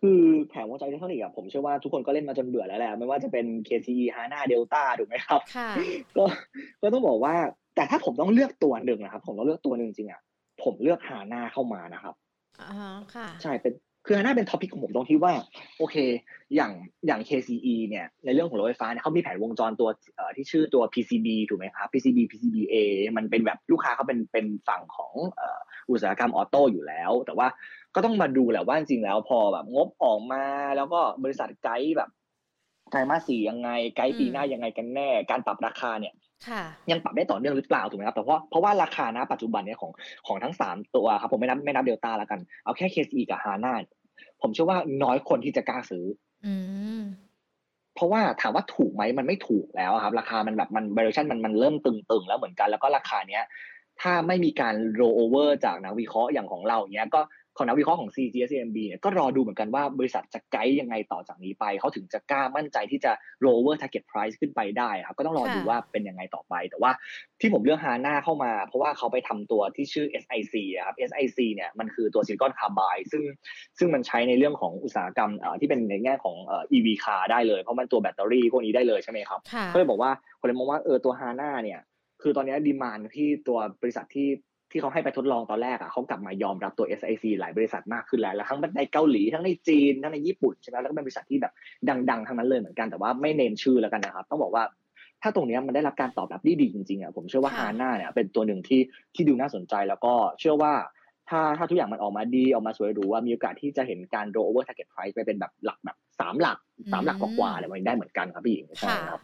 คือแผงวงจรอิเล็กทรอนิกส์อะผมเชื่อว่าทุกคนก็เล่นมาจนเบื่อแล้วแหละไม่ว่าจะเป็น KCE HANA Delta ถูกไหมครับค่ะก็ก็ต้องบอกว่า แต่ถ้าผมต้องเลือกตัวหนึ่งนะครับ ผมต้องเลือกตัวหนึ่งจริงๆอะผมเลือก HANA เข้ามานะครับอ่าฮะค่ะ ใช่เป็น คือ HANA เป็น top pick ของผมตรงที่ว่า โอเค อย่างอย่าง KCE เนี่ยในเรื่องของรถไฟฟ้าเนี่ยเขามีแผงวงจรตัวที่ชื่อตัว PCB ถูกไหมครับ PCB PCBA มันเป็นแบบลูกค้าเขาเป็นเป็นฝั่งของอุตสาหกรรมออโต้อยู่แล้ว แต่ว่าก็ต้องมาดูแหละว่าจริงแล้วพอแบบงบออกมาแล้วก็บริษัทไกด์แบบ ไตรมาสสี่ยังไงไกด์ปีหน้ายังไงกันแน่ การปรับราคาเนี่ยค่ะยังปรับได้ต่อเนื่องหรือเปล่าถูกไหมครับแต่เพราะเพราะว่าราคาณปัจจุบันเนี่ยของของทั้งสามตัวครับผมไม่นับไม่นับเดลต้าแล้วกัน เอาแค่ KCE กับ HANA เนี่ยผมเชื่อว่าน้อยคนที่จะกล้าซื้อ อืมเพราะว่าถามว่าถูกไหมมันไม่ถูกแล้วอะครับ ราคามันแบบมัน valuation มันมันเริ่มตึงๆ แล้วเหมือนกันแล้วก็ราคาเนี้ยถ้าไม่มีการ roll over จากนักวิเคราะห์อย่างของเราเนี้ยก็ ของนักวิเคราะห์ของ CGSMB เนี่ยก็รอดูเหมือนกันว่าบริษัทจะไกด์ยังไงต่อจากนี้ไป เขาถึงจะกล้ามั่นใจที่จะ roll over target price ขึ้นไปได้ครับ ก็ต้องรอดูค่ะว่าเป็นยังไงต่อไป แต่ว่าที่ผมเลือก HANA เข้ามา เพราะว่าเขาไปทำตัวที่ชื่อ SIC อะครับ SIC เนี่ยมันคือตัว Silicon Carbide ซึ่งซึ่งมันใช้ในเรื่องของอุตสาหกรรมเอ่อที่เป็นในแง่ของเอ่อ EV car ได้เลย เพราะมันตัวแบตเตอรี่พวกนี้ได้เลยใช่ไหมครับค่ะก็เลยบอกว่าคนเลยมองว่าเออตัวฮาน่าเนี่ยคือตอนนี้ดีมานที่ตัวบริษัทที่ ที่เขาให้ไปทดลองตอนแรกอะเขากลับมายอมรับตัว SIC หลายบริษัทมากขึ้นแล้วแล้วทั้งในเกาหลีทั้งในจีนทั้งในญี่ปุ่นใช่ไหมแล้วก็เป็นบริษัทที่แบบดังๆทั้งนั้นเลยเหมือนกันแต่ว่าไม่เนมชื่อแล้วกันนะครับต้องบอกว่าถ้าตรงเนี้ยมันได้รับการตอบรับที่ดีจริงๆอะผมเชื่อว่าค่ะฮาน่าเนี่ยเป็นตัวหนึ่งที่ที่ดูน่าสนใจแล้วก็เชื่อว่าถ้าถ้าทุกอย่างมันออกมาดีออกมาสวยหรูว่ามีโอกาสที่จะเห็นการ roll over target price ไปเป็นแบบหลักแบบสามหลักสามหลักกว่าๆอะไรแบบนี้ได้เหมือนกันครับพี่หญิงใช่ครับ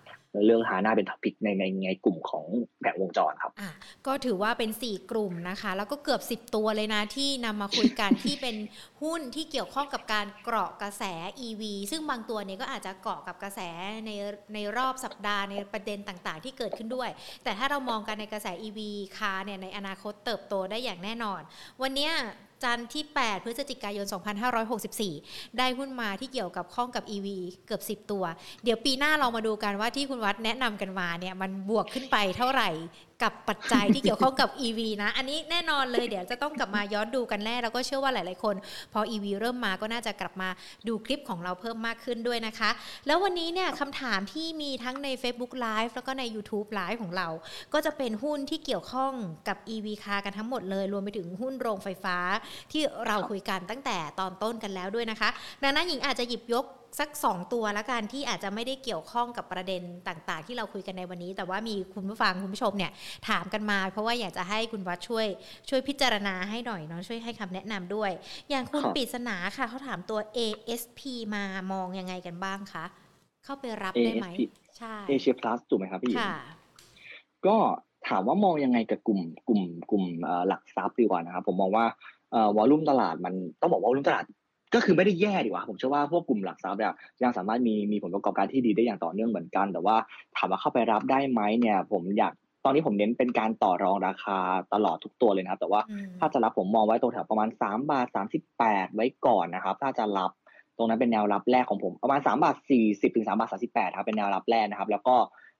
เรื่อง HANA เป็น top pick ในในในกลุ่มของแผงวงจรครับอะก็ถือว่าเป็น 4 กลุ่มนะคะ แล้วก็เกือบ 10 ตัวเลยนะที่นำมาคุยกันที่เป็นหุ้นที่เกี่ยวข้องกับการเกาะกระแส EV ซึ่งบางตัวเนี่ยก็อาจจะเกาะกับกระแสในในรอบสัปดาห์ในประเด็นต่างๆ ที่เกิดขึ้นด้วย แต่ถ้าเรามองกันในกระแส EV คาร์เนี่ยในอนาคตเติบโตได้อย่างแน่นอน วันเนี้ย จันทร์ที่ 8 พฤศจิกายน 2564 ได้หุ้นมาที่เกี่ยวกับข้องกับ EV เกือบ 10 ตัว เดี๋ยวปีหน้าเรามาดูกันว่าที่คุณวัดแนะนำกันมาเนี่ยมันบวกขึ้นไปเท่าไหร่ กับปัจจัยที่เกี่ยวข้องกับ EV นะ อันนี้แน่นอนเลยเดี๋ยวจะต้องกลับมาย้อนดูกันแน่แล้วก็เชื่อว่าหลาย ๆ คน พอ EV เริ่มมาก็น่าจะกลับมาดูคลิปของเราเพิ่มมากขึ้นด้วยนะคะ แล้ววันนี้เนี่ยคำถามที่มีทั้งใน Facebook Live แล้วก็ใน YouTube Live ของเรา ก็จะเป็นหุ้นที่เกี่ยวข้องกับ EV คากันทั้งหมดเลย รวมไปถึงหุ้นโรงไฟฟ้าที่เราคุยกันตั้งแต่ตอนต้นกันแล้วด้วยนะคะ ดังนั้นหญิงอาจจะหยิบยกสัก 2 ตัวละกันที่อาจจะไม่ได้เกี่ยวข้องกับประเด็นต่างๆ ที่เราคุยกันในวันนี้ แต่ว่ามีคุณผู้ฟังคุณผู้ชมเนี่ยถามกันมา เพราะว่าอยากจะให้คุณวัดช่วย ช่วยพิจารณาให้หน่อยเนาะช่วยให้คำแนะนำด้วย อย่างคุณครับปริศนาค่ะเขาถามตัว ASP มามองยังไงกันบ้างคะเข้าไปรับได้ไหม ASP ใช่เอเชียพลัสถูกไหมครับพี่หญิงค่ะก็ถามว่ามองยังไงกับกลุ่มกลุ่มกลุ่มเอ่อหลักทรัพย์ดีกว่านะครับผมมองว่าเอ่อวอลุ่มตลาดมันต้องบอกว่าวอลุ่มตลาด ก็คือไม่ได้แย่ดีกว่าผมเชื่อว่าพวกกลุ่มหลักทรัพย์เนี่ยยังสามารถมีมีผลประกอบการที่ดีได้อย่างต่อเนื่องเหมือนกัน แต่ว่าถามว่าเข้าไปรับได้ไหมเนี่ย ผมอยากตอนนี้ผมเน้นเป็นการต่อรองราคาตลอดทุกตัวเลยนะครับ แต่ว่าอืมถ้าจะรับผมมองไว้ตรงแถวประมาณ3บาท38 ไว้ก่อนนะครับ ถ้าจะรับตรงนั้นเป็นแนวรับแรกของผมประมาณ3บาท40ถึง3บาท38ครับเป็นแนวรับแรกนะครับ แล้วก็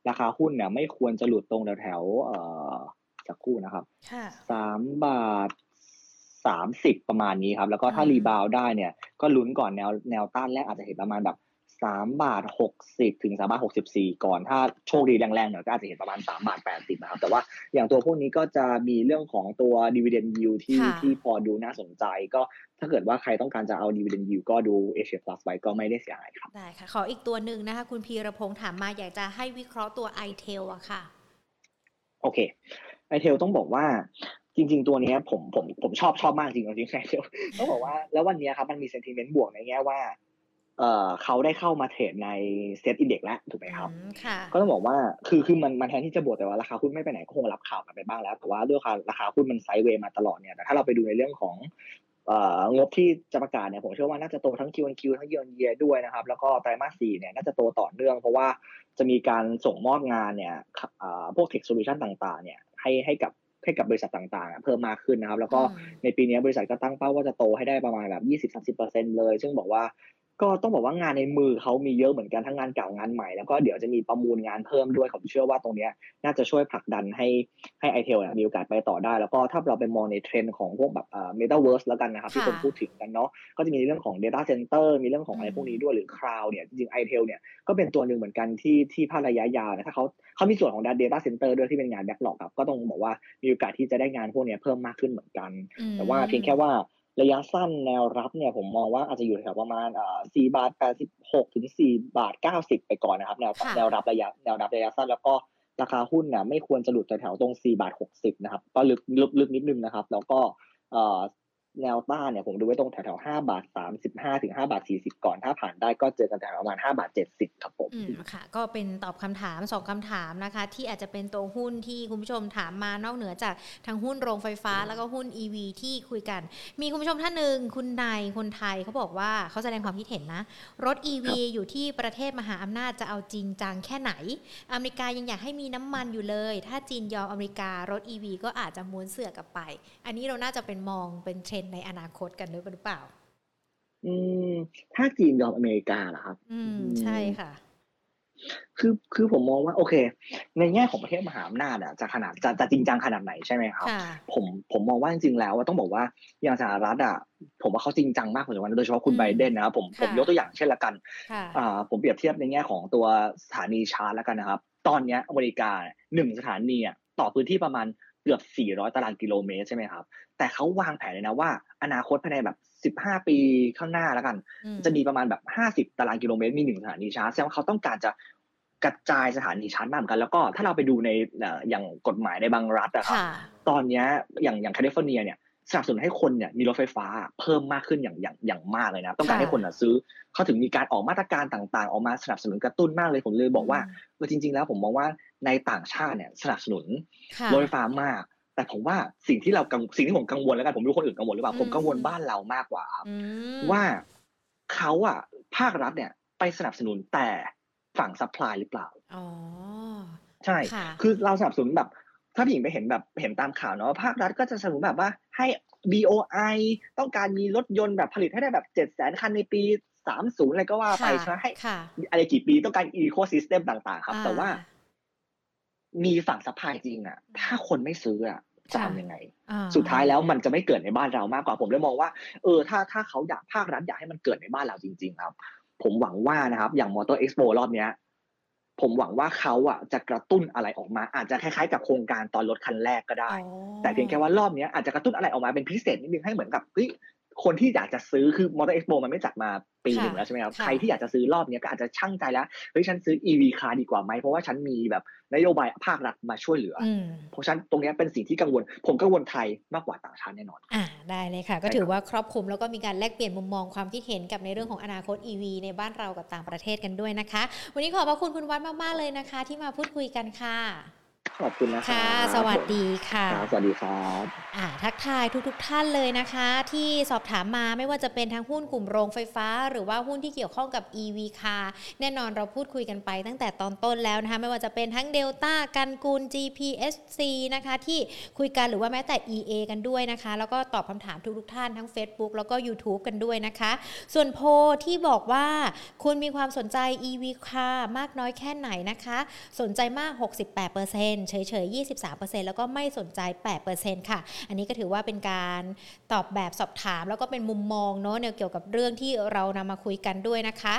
ราคาหุ้นเนี่ยไม่ควรจะหลุดตรงแถวๆเอ่อสักครู่นะครับค่ะสามบาท สามสิบประมาณนี้ครับ แล้วก็ถ้าอืม rebound ได้เนี่ย ก็ลุ้นก่อนแนวแนวต้านแรกอาจจะเห็นประมาณแบบสามบาทหกสิบถึงสามบาทหกสิบสี่ก่อนถ้าโชคดีแรงๆหน่อยก็อาจจะเห็นประมาณสามบาทแปดสิบนะครับ แต่ว่าอย่างตัวพวกนี้ก็จะมีเรื่องของตัว dividend yield ที่ค่ะที่พอดูน่าสนใจก็ถ้าเกิดว่าใครต้องการจะเอา dividend yield ก็ดู Asia Plus ไว้ก็ไม่ได้เสียหายครับได้ค่ะ ขออีกตัวหนึ่งนะคะ คุณพีรพงษ์ถามมาอยากจะให้วิเคราะห์ตัว i t e l อะค่ะ โอเคไอเทลต้องบอกว่า จริง ๆ ตัวนี้ผมผมผมชอบชอบมากจริงจริงไอเทลต้องบอกว่าแล้ววันนี้ครับมันมี sentiment บวกในแง่ว่าเอ่อเขาได้เข้ามาเทรดในเซ็ตอินเด็กแล้วถูกไหมครับก็ต้องบอกว่าคือคือมันมันแทนที่จะบวกแต่ว่าราคาหุ้นไม่ไปไหนก็คงรับข่าวกันไปบ้างแล้ว แต่ว่าด้วยราคาหุ้นมันไซด์เวย์มาตลอดเนี่ยแต่ถ้าเราไปดูในเรื่องของงบที่จะประกาศเนี่ยผมเชื่อว่าน่าจะโตทั้ง Q1Q ทั้ง Year on Year ด้วยนะครับ แล้วก็ไตรมาส4เนี่ยน่าจะโตต่อเนื่อง เพราะว่าจะมีการส่งมอบงานเนี่ยพวก Tech Solution ต่างๆ เนี่ยให้ให้กับ ให้กับบริษัทต่างๆ เพิ่มมากขึ้นนะครับ แล้วก็ในปีนี้บริษัทก็ตั้งเป้าว่าจะโตให้ได้ประมาณแบบ 20-30%เลย ซึ่งบอกว่า ก็ต้องบอกว่างานในมือเขามีเยอะเหมือนกันทั้งงานเก่างานใหม่แล้วก็เดี๋ยวจะมีประมูลงานเพิ่มด้วยผมเชื่อว่าตรงนี้น่าจะช่วยผลักดันให้ให้ไอเทลมีโอกาสไปต่อได้ แล้วก็ถ้าเราไปมองในเทรนด์ของพวกแบบเอ่อเมตาเวิร์สแล้วกันนะครับที่คนพูดถึงกันเนาะก็จะมีเรื่องของ Data Center มีเรื่องของอะไรพวกนี้ด้วยหรือ Cloud เนี่ยจริงๆไอเทลเนี่ยก็เป็นตัวหนึ่งเหมือนกันที่ที่ภาคระยะยาวนะถ้าเขาเขามีส่วนของ Data Center ด้วยที่เป็นงาน backlog ครับก็ต้องบอกว่ามีโอกาสที่จะได้งานพวกนี้เพิ่มมากขึ้นเหมือนกัน แต่ว่าเพียงแค่ว่า ระยะสั้นแนวรับเนี่ยผมมองว่าอาจจะอยู่แถวประมาณอ่า4บาท86ถึง4บาท90ไปก่อนนะครับ แนวแนวรับระยะแนวรับระยะสั้นแล้วก็ราคาหุ้นเนี่ยไม่ควรจะหลุดแถวตรง4บาท60นะครับ ก็ลึกลึกลึกนิดนึงนะครับ แล้วก็ แนวต้านเนี่ยผมดูไว้ตรงแถวๆห้าบาทสามสิบห้าถึงห้าบาทสี่สิบก่อน ถ้าผ่านได้ก็เจอกันแถวประมาณห้าบาทเจ็ดสิบครับผมอืมค่ะ ก็เป็นตอบคำถามสองคำถามนะคะ ที่อาจจะเป็นตัวหุ้นที่คุณผู้ชมถามมานอกเหนือจากทางหุ้นโรงไฟฟ้าแล้วก็หุ้น e ีที่คุยกัน มีคุณผู้ชมท่านหนึ่งคุณนายคนไทยเขาบอกว่าเขาแสดงความคิดเห็นนะ รถ e ีอยู่ที่ประเทศมหาอำนาจจะเอาจริงจังแค่ไหน อเมริกายังอยากให้มีน้ำมันอยู่เลย ถ้าจีนยอมอเมริการถ e ีก็อาจจะม้วนเสือกลับไป อันนี้เราน่าจะเป็นมองเป็นเทรนในอนาคตกันด้วยหรือเปล่า อืม ถ้าจีนยอมอเมริกาเหรอครับ อืม ใช่ค่ะ คือคือผมมองว่า โอเค ในแง่ของประเทศมหาอำนาจอะจะขนาดจะจะจริงจังขนาดไหนใช่ไหมครับ ผมผมมองว่าจริงๆแล้วต้องบอกว่าอย่างสหรัฐอะผมว่าเขาจริงจังมากพอสมควรโดยเฉพาะคุณไบเดนนะครับผมผมยกตัวอย่างเช่นละกันอ่าผมเปรียบเทียบในแง่ของตัวสถานีชาร์จแล้วกันนะครับ ตอนนี้อเมริกาหนึ่งสถานีอะต่อพื้นที่ประมาณ เกือบ 400 ตารางกิโลเมตรใช่ไหมครับ แต่เขาวางแผนเลยนะว่า อนาคตภายในแบบ 15 ปีข้างหน้าแล้วกัน จะมีประมาณแบบ 50 ตารางกิโลเมตรมีหนึ่งสถานีชาร์จแสดงว่าเขาต้องการจะกระจายสถานีชาร์จมากเหมือนกัน แล้วก็ถ้าเราไปดูในอย่างกฎหมายในบางรัฐอะครับตอนนี้อย่างอย่างแคลิฟอร์เนียเนี่ยสนับสนุนให้คนเนี่ยมีรถไฟฟ้าเพิ่มมากขึ้นอย่างอย่างอย่างมากเลยนะ ต้องการให้คนซื้อเขาถึงมีการออกมาตรการต่างๆ ออกมาสนับสนุนกระตุ้นมากเลยผมเลยบอกว่าเออจริง ๆ แล้วผมมองว่า ในต่างชาติเนี่ยสนับสนุนรถไฟฟ้ามาก แต่ผมว่าสิ่งที่เราสิ่งที่ผมกังวลแล้วกันผมรู้คนอื่นกังวลหรือเปล่าผมกังวลบ้านเรามากกว่าว่าเขาอะภาครัฐเนี่ย ไปสนับสนุนแต่ฝั่ง supply หรือเปล่าอ๋อใช่ คือเราสนับสนุนแบบ ถ้าพี่หญิงไปเห็นแบบเห็นตามข่าวเนาะภาครัฐก็จะสนับสนุนแบบว่าให้ BOI ต้องการมีรถยนต์แบบผลิตให้ได้แบบเจ็ดแสนคันในปีสามศูนย์อะไรก็ว่าไปใช่ไหมให้อะไรกี่ปีต้องการ ecosystem ต่าง ๆ ครับ แต่ว่า มีฝั่ง supply จริงอะ ถ้าคนไม่ซื้ออะจะทำยังไง สุดท้ายแล้วมันจะไม่เกิดในบ้านเรามากกว่าผมเลยมองว่า เออ ถ้าถ้าเขาอยากภาครัฐอยากให้มันเกิดในบ้านเราจริง ๆ ครับ ผมหวังว่านะครับ อย่างมอเตอร์เอ็กซ์โปรอบเนี้ย ผมหวังว่าเขาอะจะกระตุ้นอะไรออกมา อาจจะคล้ายๆ กับโครงการตอนรถคันแรกก็ได้ แต่เพียงแค่ว่ารอบนี้อาจจะกระตุ้นอะไรออกมาเป็นพิเศษนิดนึงให้เหมือนกับเฮ้ย คนที่อยากจะซื้อคือมอเตอร์เอ็กซ์โปมันไม่จัดมาปีหนึ่งแล้วใช่ไหมครับ ใครที่อยากจะซื้อรอบนี้ก็อาจจะชั่งใจแล้ว เฮ้ยฉันซื้อ EV คาร์ดีกว่าไหม เพราะว่าฉันมีแบบนโยบายภาครัฐมาช่วยเหลือ เพราะฉะนั้นตรงนี้เป็นสิ่งที่กังวล ผมกังวลไทยมากกว่าต่างชาติแน่นอน อ่าได้เลยค่ะ ก็ถือว่าครอบคลุมแล้วก็มีการแลกเปลี่ยนมุมมองความคิดเห็นกับในเรื่องของอนาคต EV ในบ้านเรากับต่างประเทศกันด้วยนะคะ วันนี้ขอบพระคุณคุณวัดมากๆเลยนะคะ ที่มาพูดคุยกันค่ะ ขอบคุณนะคะสวัสดีค่ะสวัสดีครับอ่าทักทายทุกๆทท่านเลยนะคะ ที่สอบถามมาไม่ว่าจะเป็นทั้งหุ้นกลุ่มโรงไฟฟ้า หรือว่าหุ้นที่เกี่ยวข้องกับ EV คาแน่นอนเราพูดคุยกันไปตั้งแต่ตอนต้นแล้วนะคะ ไม่ว่าจะเป็นทั้งเดลต้ากันกูล GPSC นะคะ ที่คุยกันหรือว่าแม้แต่ EA กันด้วยนะคะ แล้วก็ตอบคำถามทุกๆท่านทั้ง Facebook แล้วก็ YouTube กันด้วยนะคะ ส่วนโพที่บอกว่าคุณมีความสนใจ EV คามากน้อยแค่ไหนนะคะ สนใจมาก 68%เฉยๆ 23%แล้วก็ไม่สนใจ 8%ค่ะ อันนี้ก็ถือว่าเป็นการตอบแบบสอบถาม แล้วก็เป็นมุมมองเนาะเกี่ยวกับเรื่องที่เรานำมาคุยกันด้วยนะคะ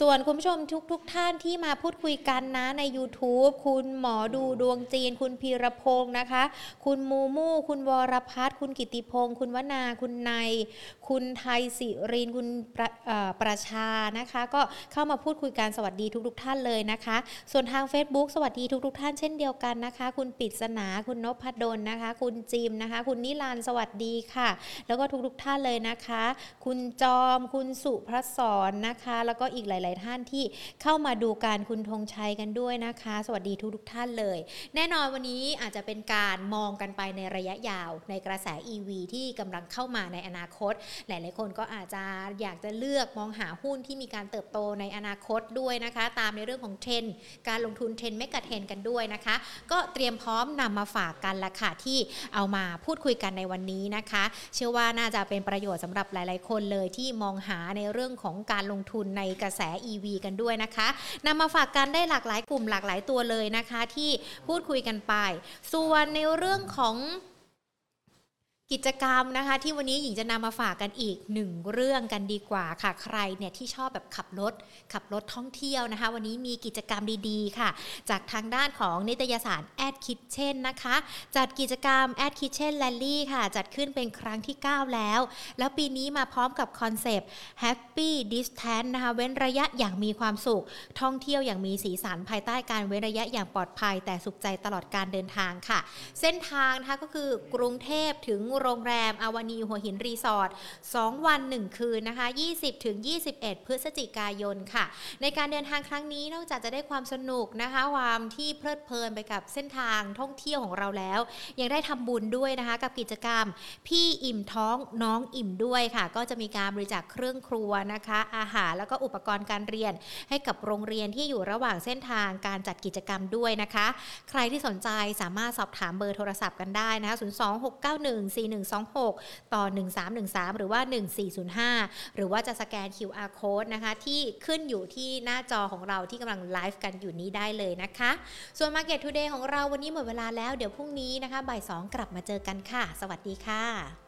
ส่วนคุณผู้ชมทุกทุกท่านที่มาพูดคุยกันนะใน YouTube คุณหมอดูดวงจีน คุณพีรพงศ์นะคะ คุณมูมูคุณวรพัฒน์คุณกิติพงศ์คุณวนาคุณนายคุณไทยสิรินคุณประประชานะคะ ก็เข้ามาพูดคุยกันสวัสดีทุกทุกท่านเลยนะคะ ส่วนทาง Facebook สวัสดีทุกทุกท่านเช่นเดียวกันนะคะ คุณปิศนาคุณนพดลนะคะ คุณจิมนะคะ คุณนิลานสวัสดีค่ะ แล้วก็ทุกทุกท่านเลยนะคะ คุณจอมคุณสุพระสอนนะคะ แล้วก็อีกหลายๆ ท่านที่เข้ามาดูการคุณธงชัยกันด้วยนะคะ สวัสดีทุกทุกท่านเลย แน่นอนวันนี้อาจจะเป็นการมองกันไปในระยะยาวในกระแส EV ที่กำลังเข้ามาในอนาคต หลาย ๆ คนก็อาจจะอยากจะเลือกมองหาหุ้นที่มีการเติบโตในอนาคตด้วยนะคะ ตามในเรื่องของเทรนการลงทุนเทรนไม่กะเทรนกันด้วยนะคะ ก็เตรียมพร้อมนำมาฝากกันละค่ะที่เอามาพูดคุยกันในวันนี้นะคะ เชื่อว่าน่าจะเป็นประโยชน์สำหรับหลาย ๆ คนเลยที่มองหาในเรื่องของการลงทุนในกระแส EV กันด้วยนะคะนำมาฝากกันได้หลากหลายกลุ่มหลากหลายตัวเลยนะคะ ที่พูดคุยกันไป ส่วนในเรื่องของ กิจกรรมนะคะ ที่วันนี้หญิงจะนำมาฝากกันอีกหนึ่งเรื่องกันดีกว่าค่ะ ใครเนี่ยที่ชอบแบบขับรถ ขับรถท่องเที่ยวนะคะ วันนี้มีกิจกรรมดีๆค่ะ จากทางด้านของนิตยสารแอดคิทเช่นนะคะ จัดกิจกรรมแอดคิทเช่นแลนลี่ค่ะ จัดขึ้นเป็นครั้งที่ 9 แล้ว แล้วปีนี้มาพร้อมกับคอนเซปต์ Happy Distance นะคะ เว้นระยะอย่างมีความสุข ท่องเที่ยวอย่างมีสีสันภายใต้การเว้นระยะอย่างปลอดภัย แต่สุขใจตลอดการเดินทางค่ะ เส้นทางนะคะก็คือกรุงเทพถึงโรงแรมอาวานีหัวหินรีสอร์ท2วัน 1 คืนนะคะ 20ถึง21 พฤศจิกายนค่ะ ในการเดินทางครั้งนี้นอกจากจะได้ความสนุกนะคะ ความที่เพลิดเพลินไปกับเส้นทางท่องเที่ยวของเราแล้ว ยังได้ทำบุญด้วยนะคะ กับกิจกรรม พี่อิ่มท้องน้องอิ่มด้วยค่ะ ก็จะมีการบริจาคเครื่องครัวนะคะ อาหารแล้วก็อุปกรณ์การเรียนให้กับโรงเรียนที่อยู่ระหว่างเส้นทางการจัดกิจกรรมด้วยนะคะ ใครที่สนใจสามารถสอบถามเบอร์โทรศัพท์กันได้นะคะ14126 ต่อ 1313 หรือว่า 1405 หรือว่าจะสแกน QR code นะคะ ที่ขึ้นอยู่ที่หน้าจอของเราที่กำลังไลฟ์กันอยู่นี้ได้เลยนะคะ ส่วน Market Today ของเราวันนี้หมดเวลาแล้วเดี๋ยวพรุ่งนี้นะคะบ่าย2กลับมาเจอกันค่ะ สวัสดีค่ะ